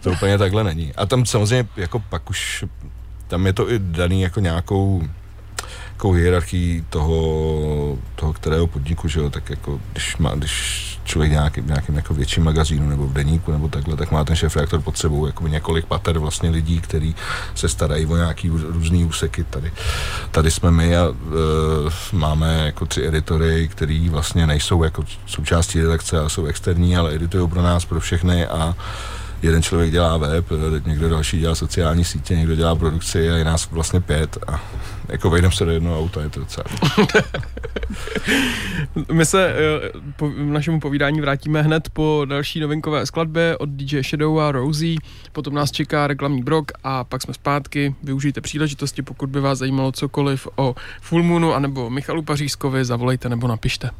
to úplně takhle není. A tam samozřejmě jako pak už, tam je to i daný jako nějakou nějakou hierarchii toho, toho kterého podniku, že jo, tak jako když, má, když člověk nějaký, nějakým jako větším magazínu nebo v deníku nebo takhle, tak má ten šéf reaktor pod sebou jako několik pater vlastně lidí, kteří se starají o nějaký různý úseky. Tady, tady jsme my a e, máme jako tři editory, který vlastně nejsou jako součástí redakce a jsou externí, ale editují pro nás, pro všechny a jeden člověk dělá web, někdo další dělá sociální sítě, někdo dělá produkci a je nás vlastně pět a jako vejdem se do jednoho auta, je to docela. My se eh, po našemu povídání vrátíme hned po další novinkové skladbě od DJ Shadow a Rosie, potom nás čeká reklamní brok a pak jsme zpátky. Využijte příležitosti, pokud by vás zajímalo cokoliv o Full Moonu anebo Michalu Pařížskovi, zavolejte nebo napište.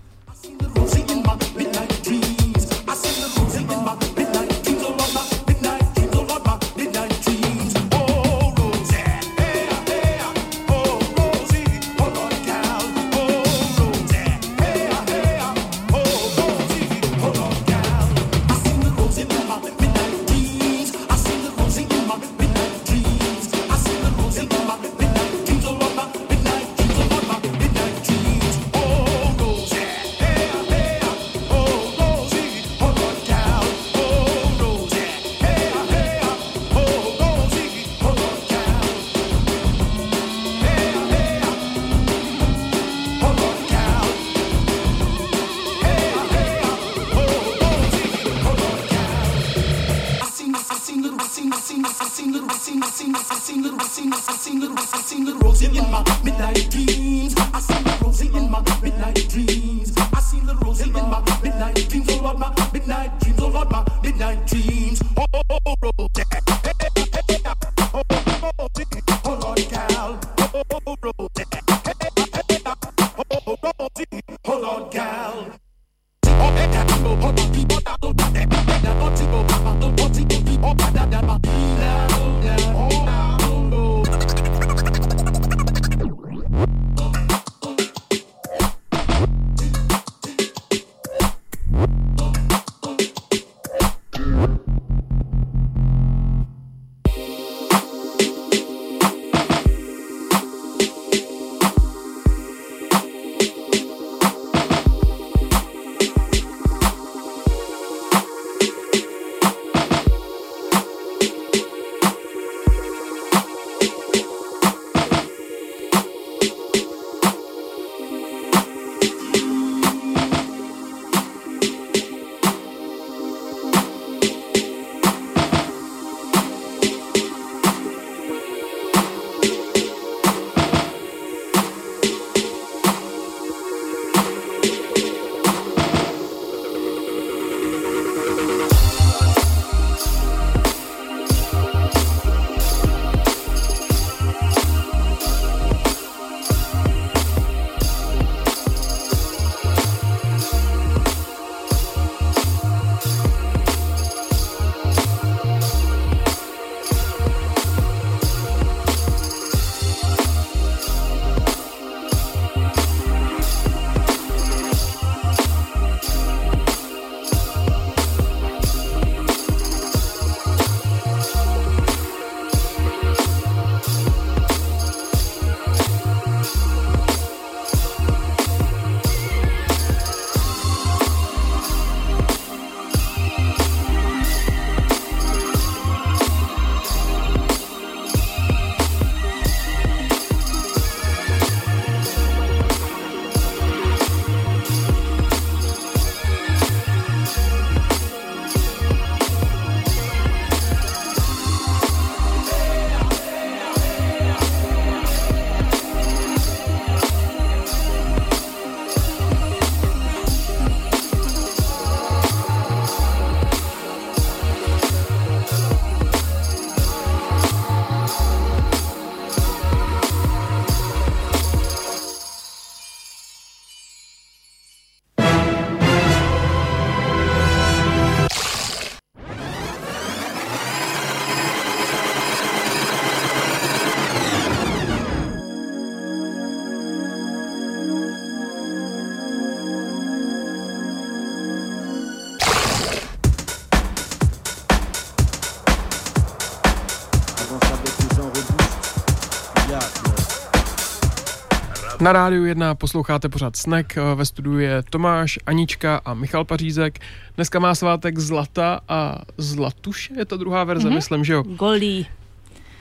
Na rádiu jedna posloucháte pořád Snack, eh, ve studiu je Tomáš, Anička a Michal Pařízek. Dneska má svátek Zlata a Zlatuše, je to druhá verze, mm-hmm. myslím, že jo? Golí.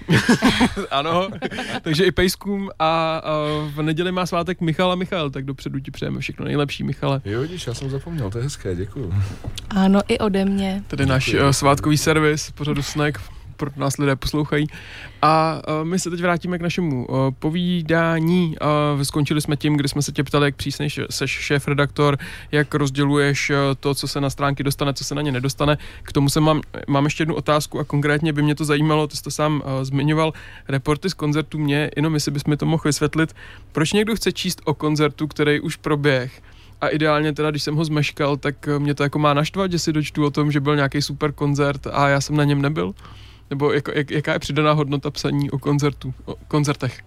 ano, takže i pejskům a, a v neděli má svátek Michal a Michal, tak dopředu ti přejeme všechno nejlepší, Michale. Jo, vidíš, já jsem zapomněl, to je hezké, děkuju. Ano, i ode mě. Tady náš uh, svátkový servis, pořadu Snack pro nás lidé poslouchají. A my se teď vrátíme k našemu uh, povídání. Skončili jsme tím, kdy jsme se tě ptali, jak přísný seš šéf-redaktor, jak rozděluješ uh, to, co se na stránky dostane, co se na ně nedostane. K tomu se mám, mám ještě jednu otázku a konkrétně by mě to zajímalo, ty jsi to sám uh, zmiňoval, reporty z koncertu mě, jenom jestli bys mi to mohl vysvětlit, proč někdo chce číst o koncertu, který už proběh, a ideálně teda, když jsem ho zmeškal, tak mě to jako má naštvat, že si dočtu o tom, že byl nějaký super koncert a já jsem na něm nebyl. Nebo jako, jak, jaká je přidaná hodnota psaní o koncertu, o koncertech?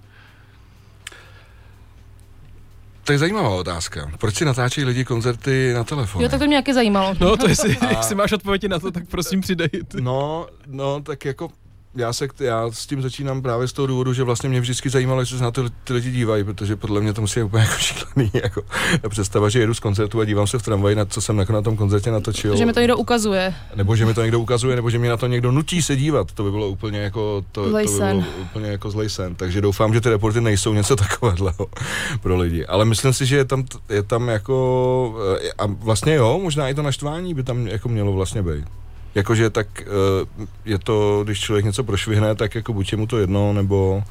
To je zajímavá otázka. Proč si natáčejí lidi koncerty na telefon? Jo, tak to mě nějaké zajímalo. No, to jestli, a... jestli máš odpovědi na to, tak prosím přidej. No, no, tak jako já, se, já s tím začínám právě z toho důvodu, že vlastně mě vždycky zajímalo, jestli se na to ty lidi dívají, protože podle mě to musí být úplně jako šílený. Jako, představa, že jedu z koncertu a dívám se v tramvaji, na co jsem jako na tom koncertě natočil. Že mi to někdo ukazuje. Nebo že mi to někdo ukazuje, nebo že mě na to někdo nutí se dívat. To by bylo úplně jako, to, to by bylo úplně jako zlej sen. Takže doufám, že ty reporty nejsou něco takového pro lidi. Ale myslím si, že je tam, je tam jako, a vlastně jo, možná i to naštvání by tam jako mělo vlastně být. Jakože tak eh, je to, když člověk něco prošvihne, tak jako buď je mu to jedno, nebo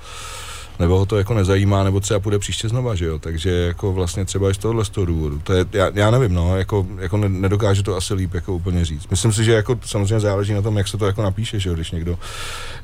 nebo ho to jako nezajímá, nebo třeba půjde příště znova, že jo, takže jako vlastně třeba i z tohohle z toho důvodu, to je, já, já nevím, no, jako, jako nedokážu to asi líp jako úplně říct. Myslím si, že jako samozřejmě záleží na tom, jak se to jako napíše, že jo, když někdo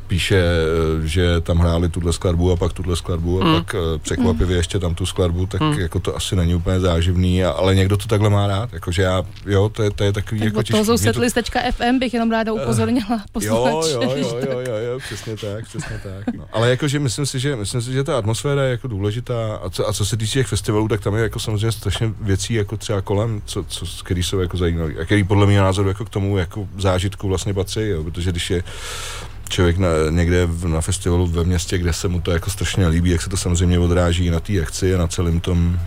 píše, eh, že tam hráli tuhle skladbu a pak tuhle skladbu a mm. pak eh, překvapivě mm. ještě tam tu skladbu, tak mm. jako to asi není úplně záživný, a, ale někdo to takhle má rád, jakože já, jo, to je, to je takový tak jako těžký. toho sousetlist.fm bych jenom ráda upozornila posluchače. Jo, jo, jo, jo, jo, jo, přesně tak, přesně tak. No. Ale jakože myslím si, že myslím si, že ta atmosféra je jako důležitá a co, a co se týče těch festivalů, tak tam je jako samozřejmě strašně věcí jako třeba kolem, co, co, který jsou jako zajímavé a který podle mého názoru jako k tomu jako zážitku vlastně patří, jo, protože když je člověk na, někde v, na festivalu ve městě, kde se mu to jako strašně líbí, jak se to samozřejmě odráží na té akci a na celém tom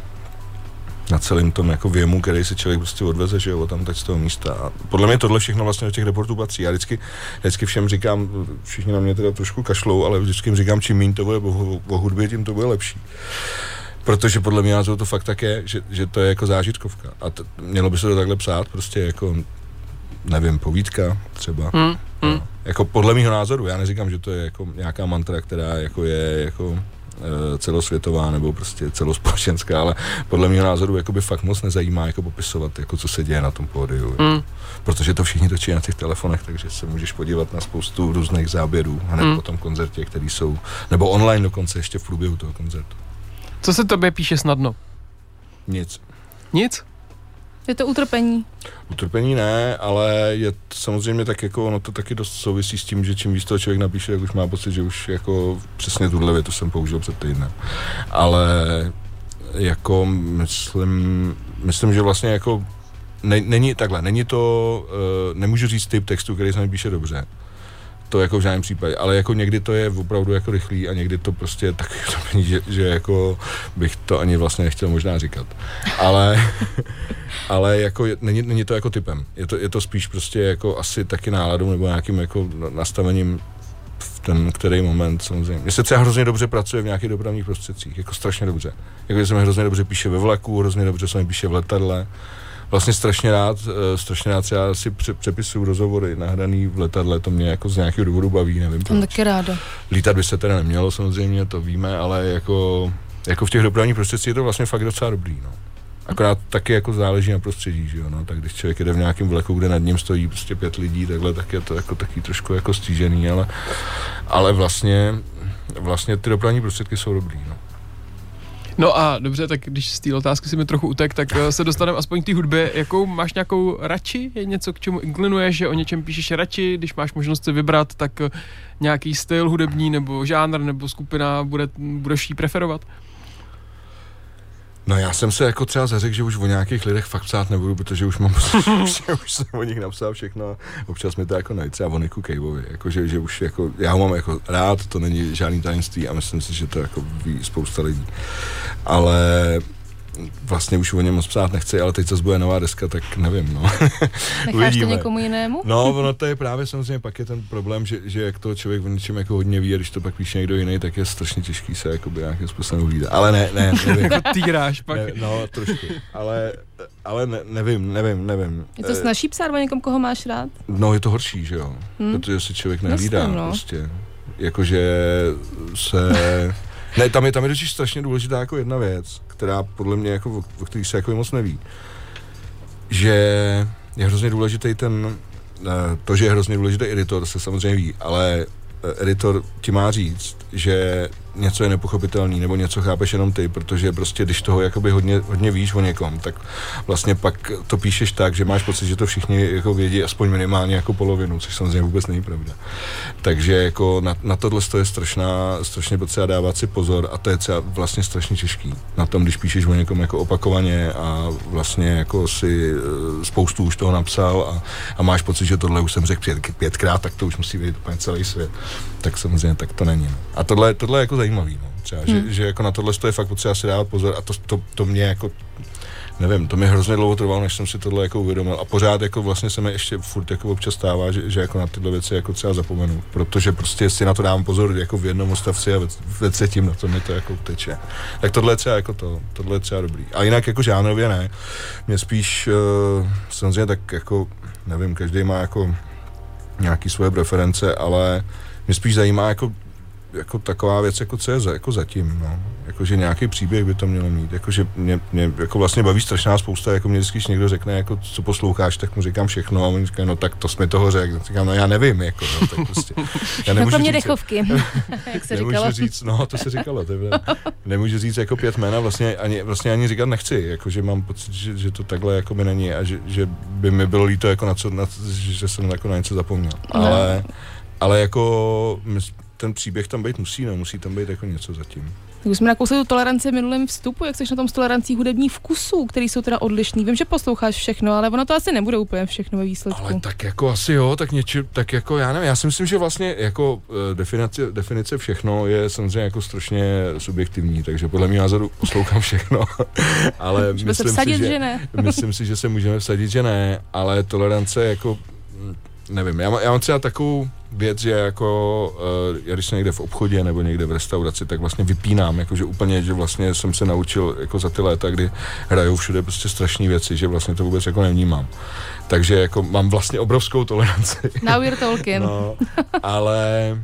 na celém tom jako věmu, který si člověk prostě odveze, že jo, tam tak z toho místa. A podle mě tohle všechno vlastně do těch reportů patří. Já vždycky, vždycky všem říkám, všichni na mě teda trošku kašlou, ale vždycky jim říkám, čím méně to bude o, o hudbě, tím to bude lepší. Protože podle mě to fakt tak je, že, že to je jako zážitkovka. A t- mělo by se to takhle psát, prostě jako nevím, povídka třeba. Hmm, hmm. No. Jako podle mého názoru, já neříkám, že to je jako nějaká mantra, která jako je jako e, celosvětová nebo prostě celospolečenská, ale podle mého názoru jako by fakt moc nezajímá jako popisovat, jako co se děje na tom pódiu. Hmm. Protože to všichni točí na těch telefonech, takže se můžeš podívat na spoustu různých záběrů hned hmm. po tom koncertě, který jsou, nebo online dokonce ještě v průběhu toho koncertu. Co se tobě píše snadno? Nic. Nic? Je to utrpení? Utrpení ne, ale je to samozřejmě tak jako, ono to taky dost souvisí s tím, že čím víc toho člověk napíše, tak už má pocit, že už jako přesně tuhle větu jsem použil před týdnem. Ale jako myslím, myslím, že vlastně jako ne, není takhle, není to, uh, nemůžu říct typ textu, který se mi píše dobře to jako v žádném případě, ale jako někdy to je opravdu jako rychlý a někdy to prostě je tak že, že jako bych to ani vlastně nechtěl možná říkat. Ale, ale jako je, není, není, to jako typem. Je to, je to spíš prostě jako asi taky náladou nebo nějakým jako nastavením v ten který moment samozřejmě. Mně se třeba hrozně dobře pracuje v nějakých dopravních prostředcích, jako strašně dobře. Jako se mi hrozně dobře píše ve vlaku, hrozně dobře se mi píše v letadle vlastně strašně rád, uh, strašně rád třeba si pře- přepisuju rozhovory nahraný v letadle, to mě jako z nějakého důvodu baví, nevím proč. taky ráda. Lítat by se teda nemělo samozřejmě, to víme, ale jako, jako v těch dopravních prostředcích je to vlastně fakt docela dobrý, no. Akorát taky jako záleží na prostředí, že jo, no, tak když člověk jede v nějakém vleku, kde nad ním stojí prostě pět lidí, takhle, tak je to jako taky trošku jako stížený, ale, ale vlastně, vlastně ty dopravní prostředky jsou dobrý, no. A dobře, tak když z té otázky si mi trochu utek, tak eh, se dostaneme aspoň k té hudbě. Jakou máš nějakou radši? Je něco, k čemu inklinuješ, že o něčem píšeš radši? Když máš možnost si vybrat, tak eh, nějaký styl hudební nebo žánr nebo skupina bude, budeš jí preferovat? No já jsem se jako třeba zařekl, že už o nějakých lidech fakt psát nebudu, protože už mám že už jsem o nich napsal všechno. Občas mi to jako najít, třeba o Niku Caveovi, jako, že, že, už jako, já ho mám jako rád, to není žádný tajemství a myslím si, že to jako ví spousta lidí. Ale vlastně už o něm moc psát nechci, ale teď co bude nová deska, tak nevím, no. Necháš to někomu jinému? No, ono to je právě samozřejmě pak je ten problém, že, že jak to člověk o něčem jako hodně ví, a když to pak píše někdo jiný, tak je strašně těžký se jako by nějakým způsobem uvídat. Ale ne, ne, nevím. jako týráš pak. Ne, no, trošku. Ale, ale ne, nevím, nevím, nevím. Je to snažší psát o někom, koho máš rád? No, je to horší, že jo. Hmm. Protože se člověk nehlídá Myslím, no. prostě. Jakože se... Ne, tam je, tam je totiž strašně důležitá jako jedna věc, která podle mě, jako, o který se jako moc neví, že je hrozně důležitý ten, eh, to, že je hrozně důležitý editor, se samozřejmě ví, ale eh, editor ti má říct, že něco je nepochopitelný, nebo něco chápeš jenom ty, protože prostě když toho jakoby hodně, hodně víš o někom, tak vlastně pak to píšeš tak, že máš pocit, že to všichni jako vědí aspoň minimálně jako polovinu, což samozřejmě vůbec není pravda. Takže jako na, na tohle je strašná, strašně potřeba dávat si pozor a to je třeba vlastně strašně těžký na tom, když píšeš o někom jako opakovaně a vlastně jako si eh, spoustu už toho napsal a, a máš pocit, že tohle už jsem řekl pět, pětkrát, tak to už musí vědět úplně celý svět. Tak samozřejmě tak to není. No. A tohle, tohle jako zajímavý, no. Třeba, hmm. že, že, jako na tohle je fakt potřeba si dávat pozor a to, to, to mě jako nevím, to mi hrozně dlouho trvalo, než jsem si tohle jako uvědomil a pořád jako vlastně se mi ještě furt jako občas stává, že, že jako na tyhle věci jako třeba zapomenu, protože prostě si na to dám pozor jako v jednom odstavci a ve, ve třetím na to mi to jako teče. Tak tohle je třeba jako to, tohle je třeba dobrý. A jinak jako žánrově ne. Mě spíš uh, samozřejmě tak jako, nevím, každý má jako nějaký svoje preference, ale mě spíš zajímá jako jako taková věc, jako co je za, jako zatím, no. Jakože nějaký příběh by to mělo mít. Jakože mě, mě jako vlastně baví strašná spousta, jako mě vždycky, když někdo řekne, jako co posloucháš, tak mu říkám všechno a on říká, no tak to jsme toho řekl. Říkám, no já nevím, jako, no, tak prostě. Já nemůžu no, mě dechovky, jak se nemůžu říkalo. říct, no to se říkalo, to je, nemůžu říct jako pět jména, vlastně ani, vlastně ani říkat nechci, jakože mám pocit, že, že to takhle jako by není a že, že by mi bylo líto, jako na co, na, že jsem jako na něco zapomněl. No. Ale, ale jako my, ten příběh tam být musí, no, musí tam být jako něco zatím. Tak už jsme nakousli tu toleranci minulém vstupu, jak jsi na tom s tolerancí hudební vkusů, který jsou teda odlišný. Vím, že posloucháš všechno, ale ono to asi nebude úplně všechno ve výsledku. Ale tak jako asi jo, tak něči, tak jako já nevím, já si myslím, že vlastně jako uh, definice, definice všechno je samozřejmě jako strašně subjektivní, takže podle mě názoru poslouchám všechno, ale myslím se vsadit, si, že, že ne. myslím si, že se můžeme vsadit, že ne, ale tolerance jako nevím, já, má, já mám třeba takovou věc, že jako, uh, já když jsem někde v obchodě nebo někde v restauraci, tak vlastně vypínám, jakože úplně, že vlastně jsem se naučil jako za ty léta, kdy hrajou všude prostě strašné věci, že vlastně to vůbec jako nevnímám. Takže jako mám vlastně obrovskou toleranci. Now you're talking. no, ale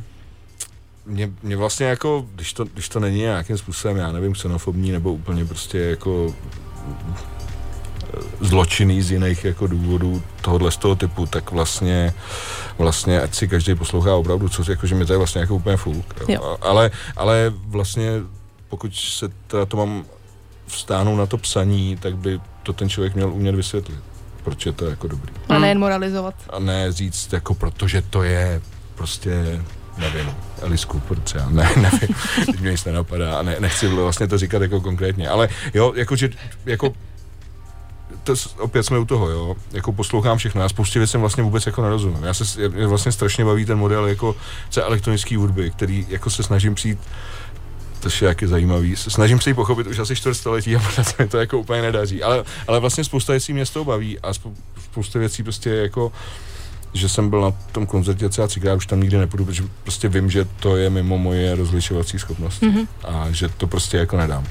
mě, mě vlastně jako, když to, když to není nějakým způsobem, já nevím, xenofobní nebo úplně prostě jako zločiny z jiných jako důvodů tohohle z toho typu, tak vlastně, vlastně ať si každý poslouchá opravdu, co jako, že mi to je vlastně jako úplně fuk. Jo. Ale, ale vlastně pokud se teda to mám vstáhnout na to psaní, tak by to ten člověk měl umět vysvětlit, proč je to jako dobrý. A nejen moralizovat. A ne říct, jako protože to je prostě nevím, Alice Cooper třeba, ne, nevím, teď mě nic nenapadá a ne, nechci vlastně to říkat jako konkrétně, ale jo, jakože, jako to, opět jsme u toho, jo, jako poslouchám všechno, já spoustě věcem vlastně vůbec jako nerozumím. Já se mě vlastně strašně baví ten model jako se elektronický hudby, který jako se snažím přijít to je jak je zajímavý. Snažím se ji pochopit už asi čtvrtstoletí a se mi to jako úplně nedaří. Ale, ale vlastně spousta věcí mě z toho baví a spousta věcí prostě jako že jsem byl na tom koncertě třeba třikrát, už tam nikdy nepůjdu, protože prostě vím, že to je mimo moje rozlišovací schopnosti mm-hmm. a že to prostě jako nedám.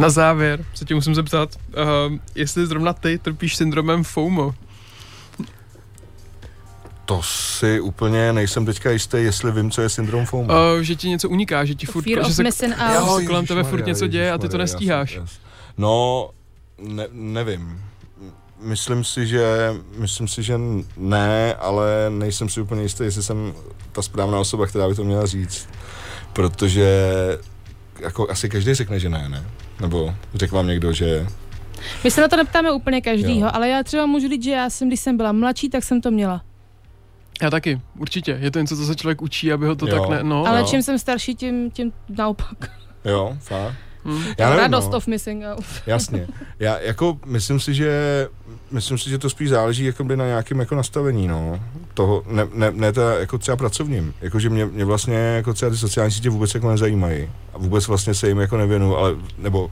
Na závěr se tě musím zeptat, uh, jestli zrovna ty trpíš syndromem FOMO. To si úplně nejsem teďka jistý, jestli vím, co je syndrom FOMO. Uh, že ti něco uniká, že ti furt, Fear že se, jo, se kolem tebe furt něco děje a ty to nestíháš. No, ne, nevím. Myslím si, že, myslím si, že ne, ale nejsem si úplně jistý, jestli jsem ta správná osoba, která by to měla říct. Protože jako asi každý řekne, že ne, ne? Nebo řekl vám někdo, že... My se na to neptáme úplně každýho, ale já třeba můžu říct, že já jsem, když jsem byla mladší, tak jsem to měla. Já taky, určitě. Je to něco, co se člověk učí, aby ho to jo. tak ne... No, ale jo. čím jsem starší, tím, tím naopak. Jo, fakt. Hmm. Já nevím, Radost no. of missing out. Jasně. Já jako myslím si, že myslím si, že to spíš záleží jako by na nějakém jako nastavení, no. Toho, ne, ne, ne ta, jako třeba pracovním. Jakože mě, mě vlastně jako třeba ty sociální sítě vůbec jako nezajímají. A vůbec vlastně se jim jako nevěnu, ale, nebo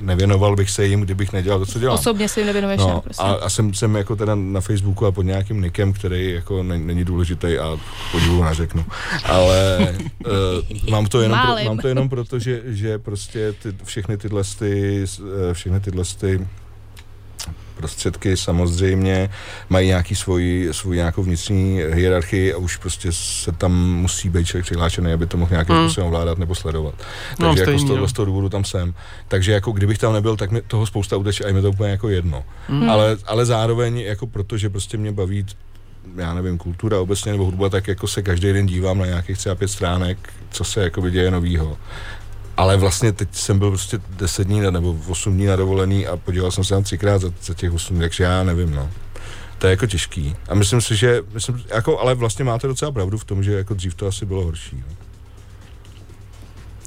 nevěnoval bych se jim, kdybych nedělal to, co dělám. Osobně si jim nevěnuješ, no, prostě. a, a jsem, jsem jako teda na Facebooku a pod nějakým nikem, který jako ne, není důležitý a podivu neřeknu. Ale uh, mám, to jenom pro, mám to jenom proto, že, že prostě ty, všechny tyhle ty, eh, všechny tyhle ty prostředky samozřejmě mají nějaký svůj, svůj nějakou vnitřní hierarchii a už prostě se tam musí být člověk přihlášený, aby to mohl nějakým hmm. způsobem ovládat nebo sledovat. No, Takže no, jako z toho, z toho důvodu tam jsem. Takže jako kdybych tam nebyl, tak mi toho spousta uteče a je mi to úplně jako jedno. Hmm. Ale, ale zároveň jako protože prostě mě baví já nevím, kultura obecně nebo hudba, tak jako se každý den dívám na nějakých třeba pět stránek, co se jako děje novýho. Ale vlastně teď jsem byl prostě 10 dní nebo 8 dní na dovolený a podíval jsem se tam třikrát za, za těch 8 dní, takže já nevím, no. To je jako těžký. A myslím si, že, myslím, jako, ale vlastně máte docela pravdu v tom, že jako dřív to asi bylo horší. No.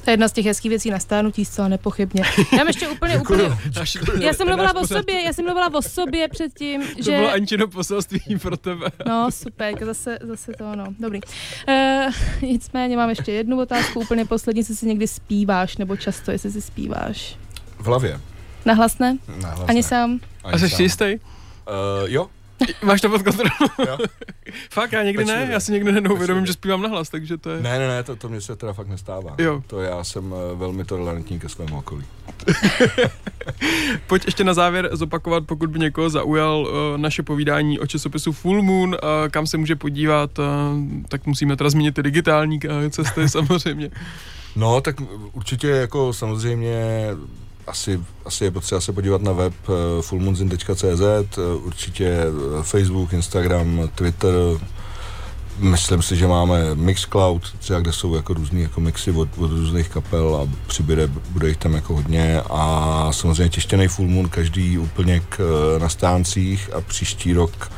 To je jedna z těch hezkých věcí na stárnutí, zcela nepochybně. Já ještě úplně, úplně... Já jsem mluvila o sobě, já jsem mluvila o sobě předtím, že... To bylo Ančino poselství pro tebe. No, super, zase, zase to, no, dobrý. Uh, nicméně mám ještě jednu otázku, úplně poslední, jestli si někdy zpíváš, nebo často, jestli si zpíváš. V hlavě. Nahlas ne? Nahlas Ani sám? Ani A jsi si jistý? Uh, jo, Máš to pod kontrolou? fakt, já někdy Pečlivě. ne, já si někdy neuvědomím, že zpívám nahlas, takže to je... Ne, ne, ne, to, to mě se teda fakt nestává. Jo. To já jsem eh, velmi tolerantní ke svému okolí. Pojď ještě na závěr zopakovat, pokud by někoho zaujal uh, naše povídání o časopisu Full Moon, uh, kam se může podívat, uh, tak musíme teda zmínit ty digitální uh, cesty samozřejmě. No, tak určitě jako samozřejmě asi, asi je potřeba se podívat na web uh, fullmoonzin.cz, uh, určitě eh, Facebook, Instagram, Twitter, Myslím si, že máme Mixcloud, třeba kde jsou jako různý jako mixy od, od různých kapel a přibude, bude jich tam jako hodně. A samozřejmě těštěný Full Moon každý úplně k, na stáncích a příští rok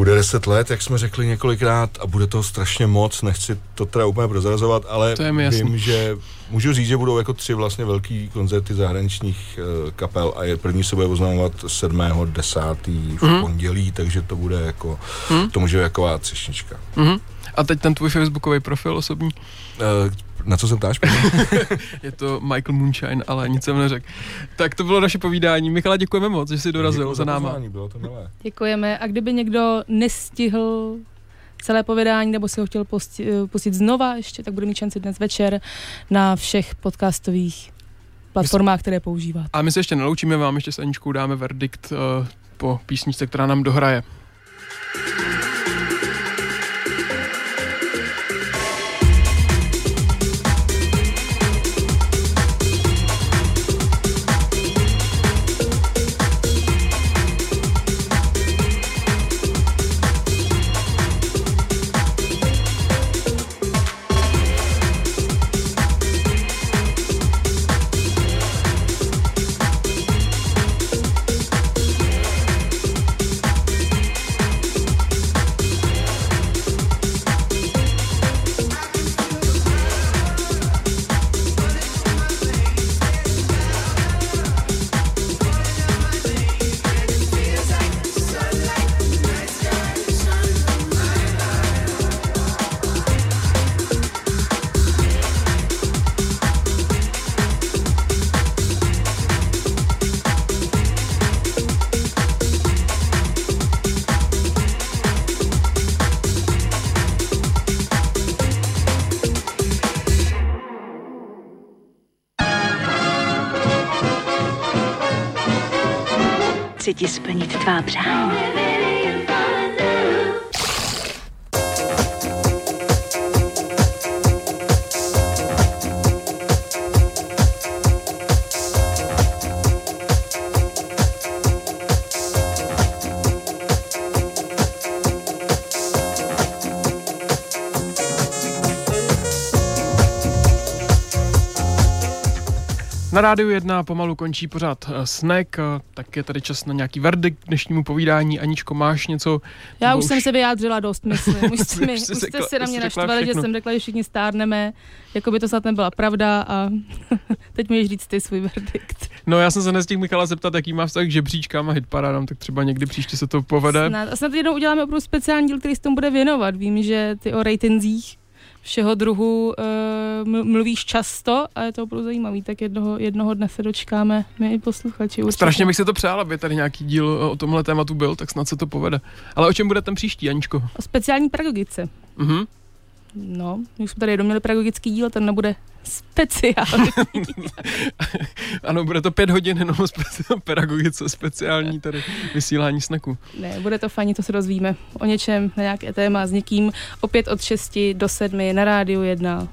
bude 10 let, jak jsme řekli několikrát, a bude to strašně moc, nechci to teda úplně prozrazovat, ale vím, že můžu říct, že budou jako tři vlastně velký koncerty zahraničních uh, kapel a je první se bude oznamovat 7. 10. v mm. pondělí, takže to bude jako, mm. to může být jako třešnička. Mm. A teď ten tvůj facebookový profil osobní? Uh, na co se ptáš? je to Michael Moonshine, ale nic jsem neřekl. Tak to bylo naše povídání. Michala, děkujeme moc, že jsi dorazil Děkuji za náma. Bylo to milé. Děkujeme. A kdyby někdo nestihl celé povídání nebo si ho chtěl pustit, pustit znova ještě, tak bude mít šanci dnes večer na všech podcastových platformách, které používáte. A my se ještě neloučíme, vám ještě s Aničkou dáme verdikt uh, po písničce, která nám dohraje. ti tvá přání. Na rádiu 1 pomalu končí pořád uh, snack, uh, tak je tady čas na nějaký verdikt dnešnímu povídání. Aničko, máš něco? Já už, už jsem se vyjádřila dost, myslím. Už jste, mi, už jste řekla, si na mě naštvali, že jsem řekla, že všichni stárneme, jako by to snad nebyla pravda a teď můžeš říct ty svůj verdikt. No já jsem se nestihl Michala zeptat, jaký má vztah k žebříčkám a hitparádám, tak třeba někdy příště se to povede. Snad, a snad jednou uděláme opravdu speciální díl, který se tomu bude věnovat. Vím, že ty o ratingzích všeho druhu uh, mluvíš často a je to opravdu zajímavý, tak jednoho, jednoho dne se dočkáme my i posluchači. Určitě. Strašně bych si to přál, aby tady nějaký díl o tomhle tématu byl, tak snad se to povede. Ale o čem bude ten příští, Aničko? O speciální pedagogice. Mhm. No, my jsme tady jednou měli pedagogický díl, ten nebude speciální. ano, bude to pět hodin jenom pedagogice, speciální tady vysílání snaku. Ne, bude to fajn, to se dozvíme o něčem, na nějaké téma s někým, opět od 6 do 7 na rádiu 1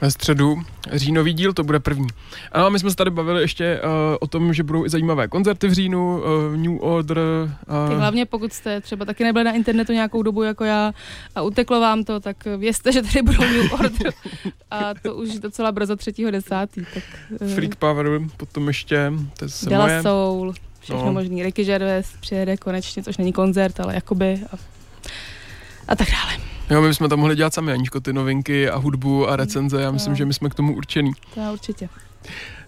ve středu. Říjnový díl, to bude první. Ano, my jsme se tady bavili ještě uh, o tom, že budou i zajímavé koncerty v říjnu, uh, New Order. Uh... hlavně pokud jste třeba taky nebyli na internetu nějakou dobu jako já a uteklo vám to, tak vězte, že tady budou New Order. a to už docela brzo třetího desátý. Tak, uh... Freak Power, potom ještě, to je Della moje. Soul, všechno no. možný. Ricky Gervais přijede konečně, což není koncert, ale jakoby a, a tak dále. Jo, my bychom tam mohli dělat sami, Aničko, ty novinky a hudbu a recenze. Já myslím, že my jsme k tomu určený. To určitě.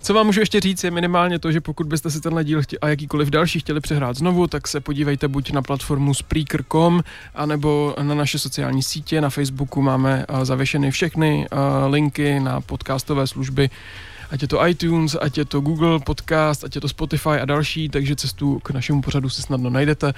Co vám můžu ještě říct, je minimálně to, že pokud byste si tenhle díl a jakýkoliv další chtěli přehrát znovu, tak se podívejte buď na platformu Spreaker.com, anebo na naše sociální sítě. Na Facebooku máme zavěšeny všechny linky na podcastové služby ať je to iTunes, ať je to Google Podcast, ať je to Spotify a další, takže cestu k našemu pořadu si snadno najdete.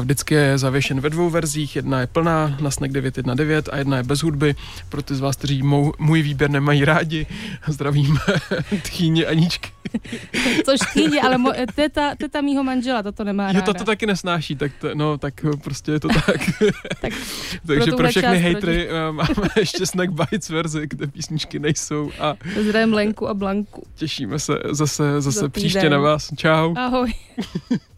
Vždycky je zavěšen ve dvou verzích, jedna je plná na Snack 919 a jedna je bez hudby. Pro ty z vás, kteří mou, můj výběr nemají rádi, zdravím tchýně Aničky. Což tchýně, ale mo, teta, teta mýho manžela toto nemá ráda. Jo, to, to taky nesnáší, tak to, no, tak prostě je to tak. tak Takže pro, pro všechny hejtry eh, máme ještě Snack Bites verzi, kde písničky nejsou. A... Zdravím Lenku a Blanku. Blanku. Těšíme se zase, zase příště na vás. Čau. Ahoj.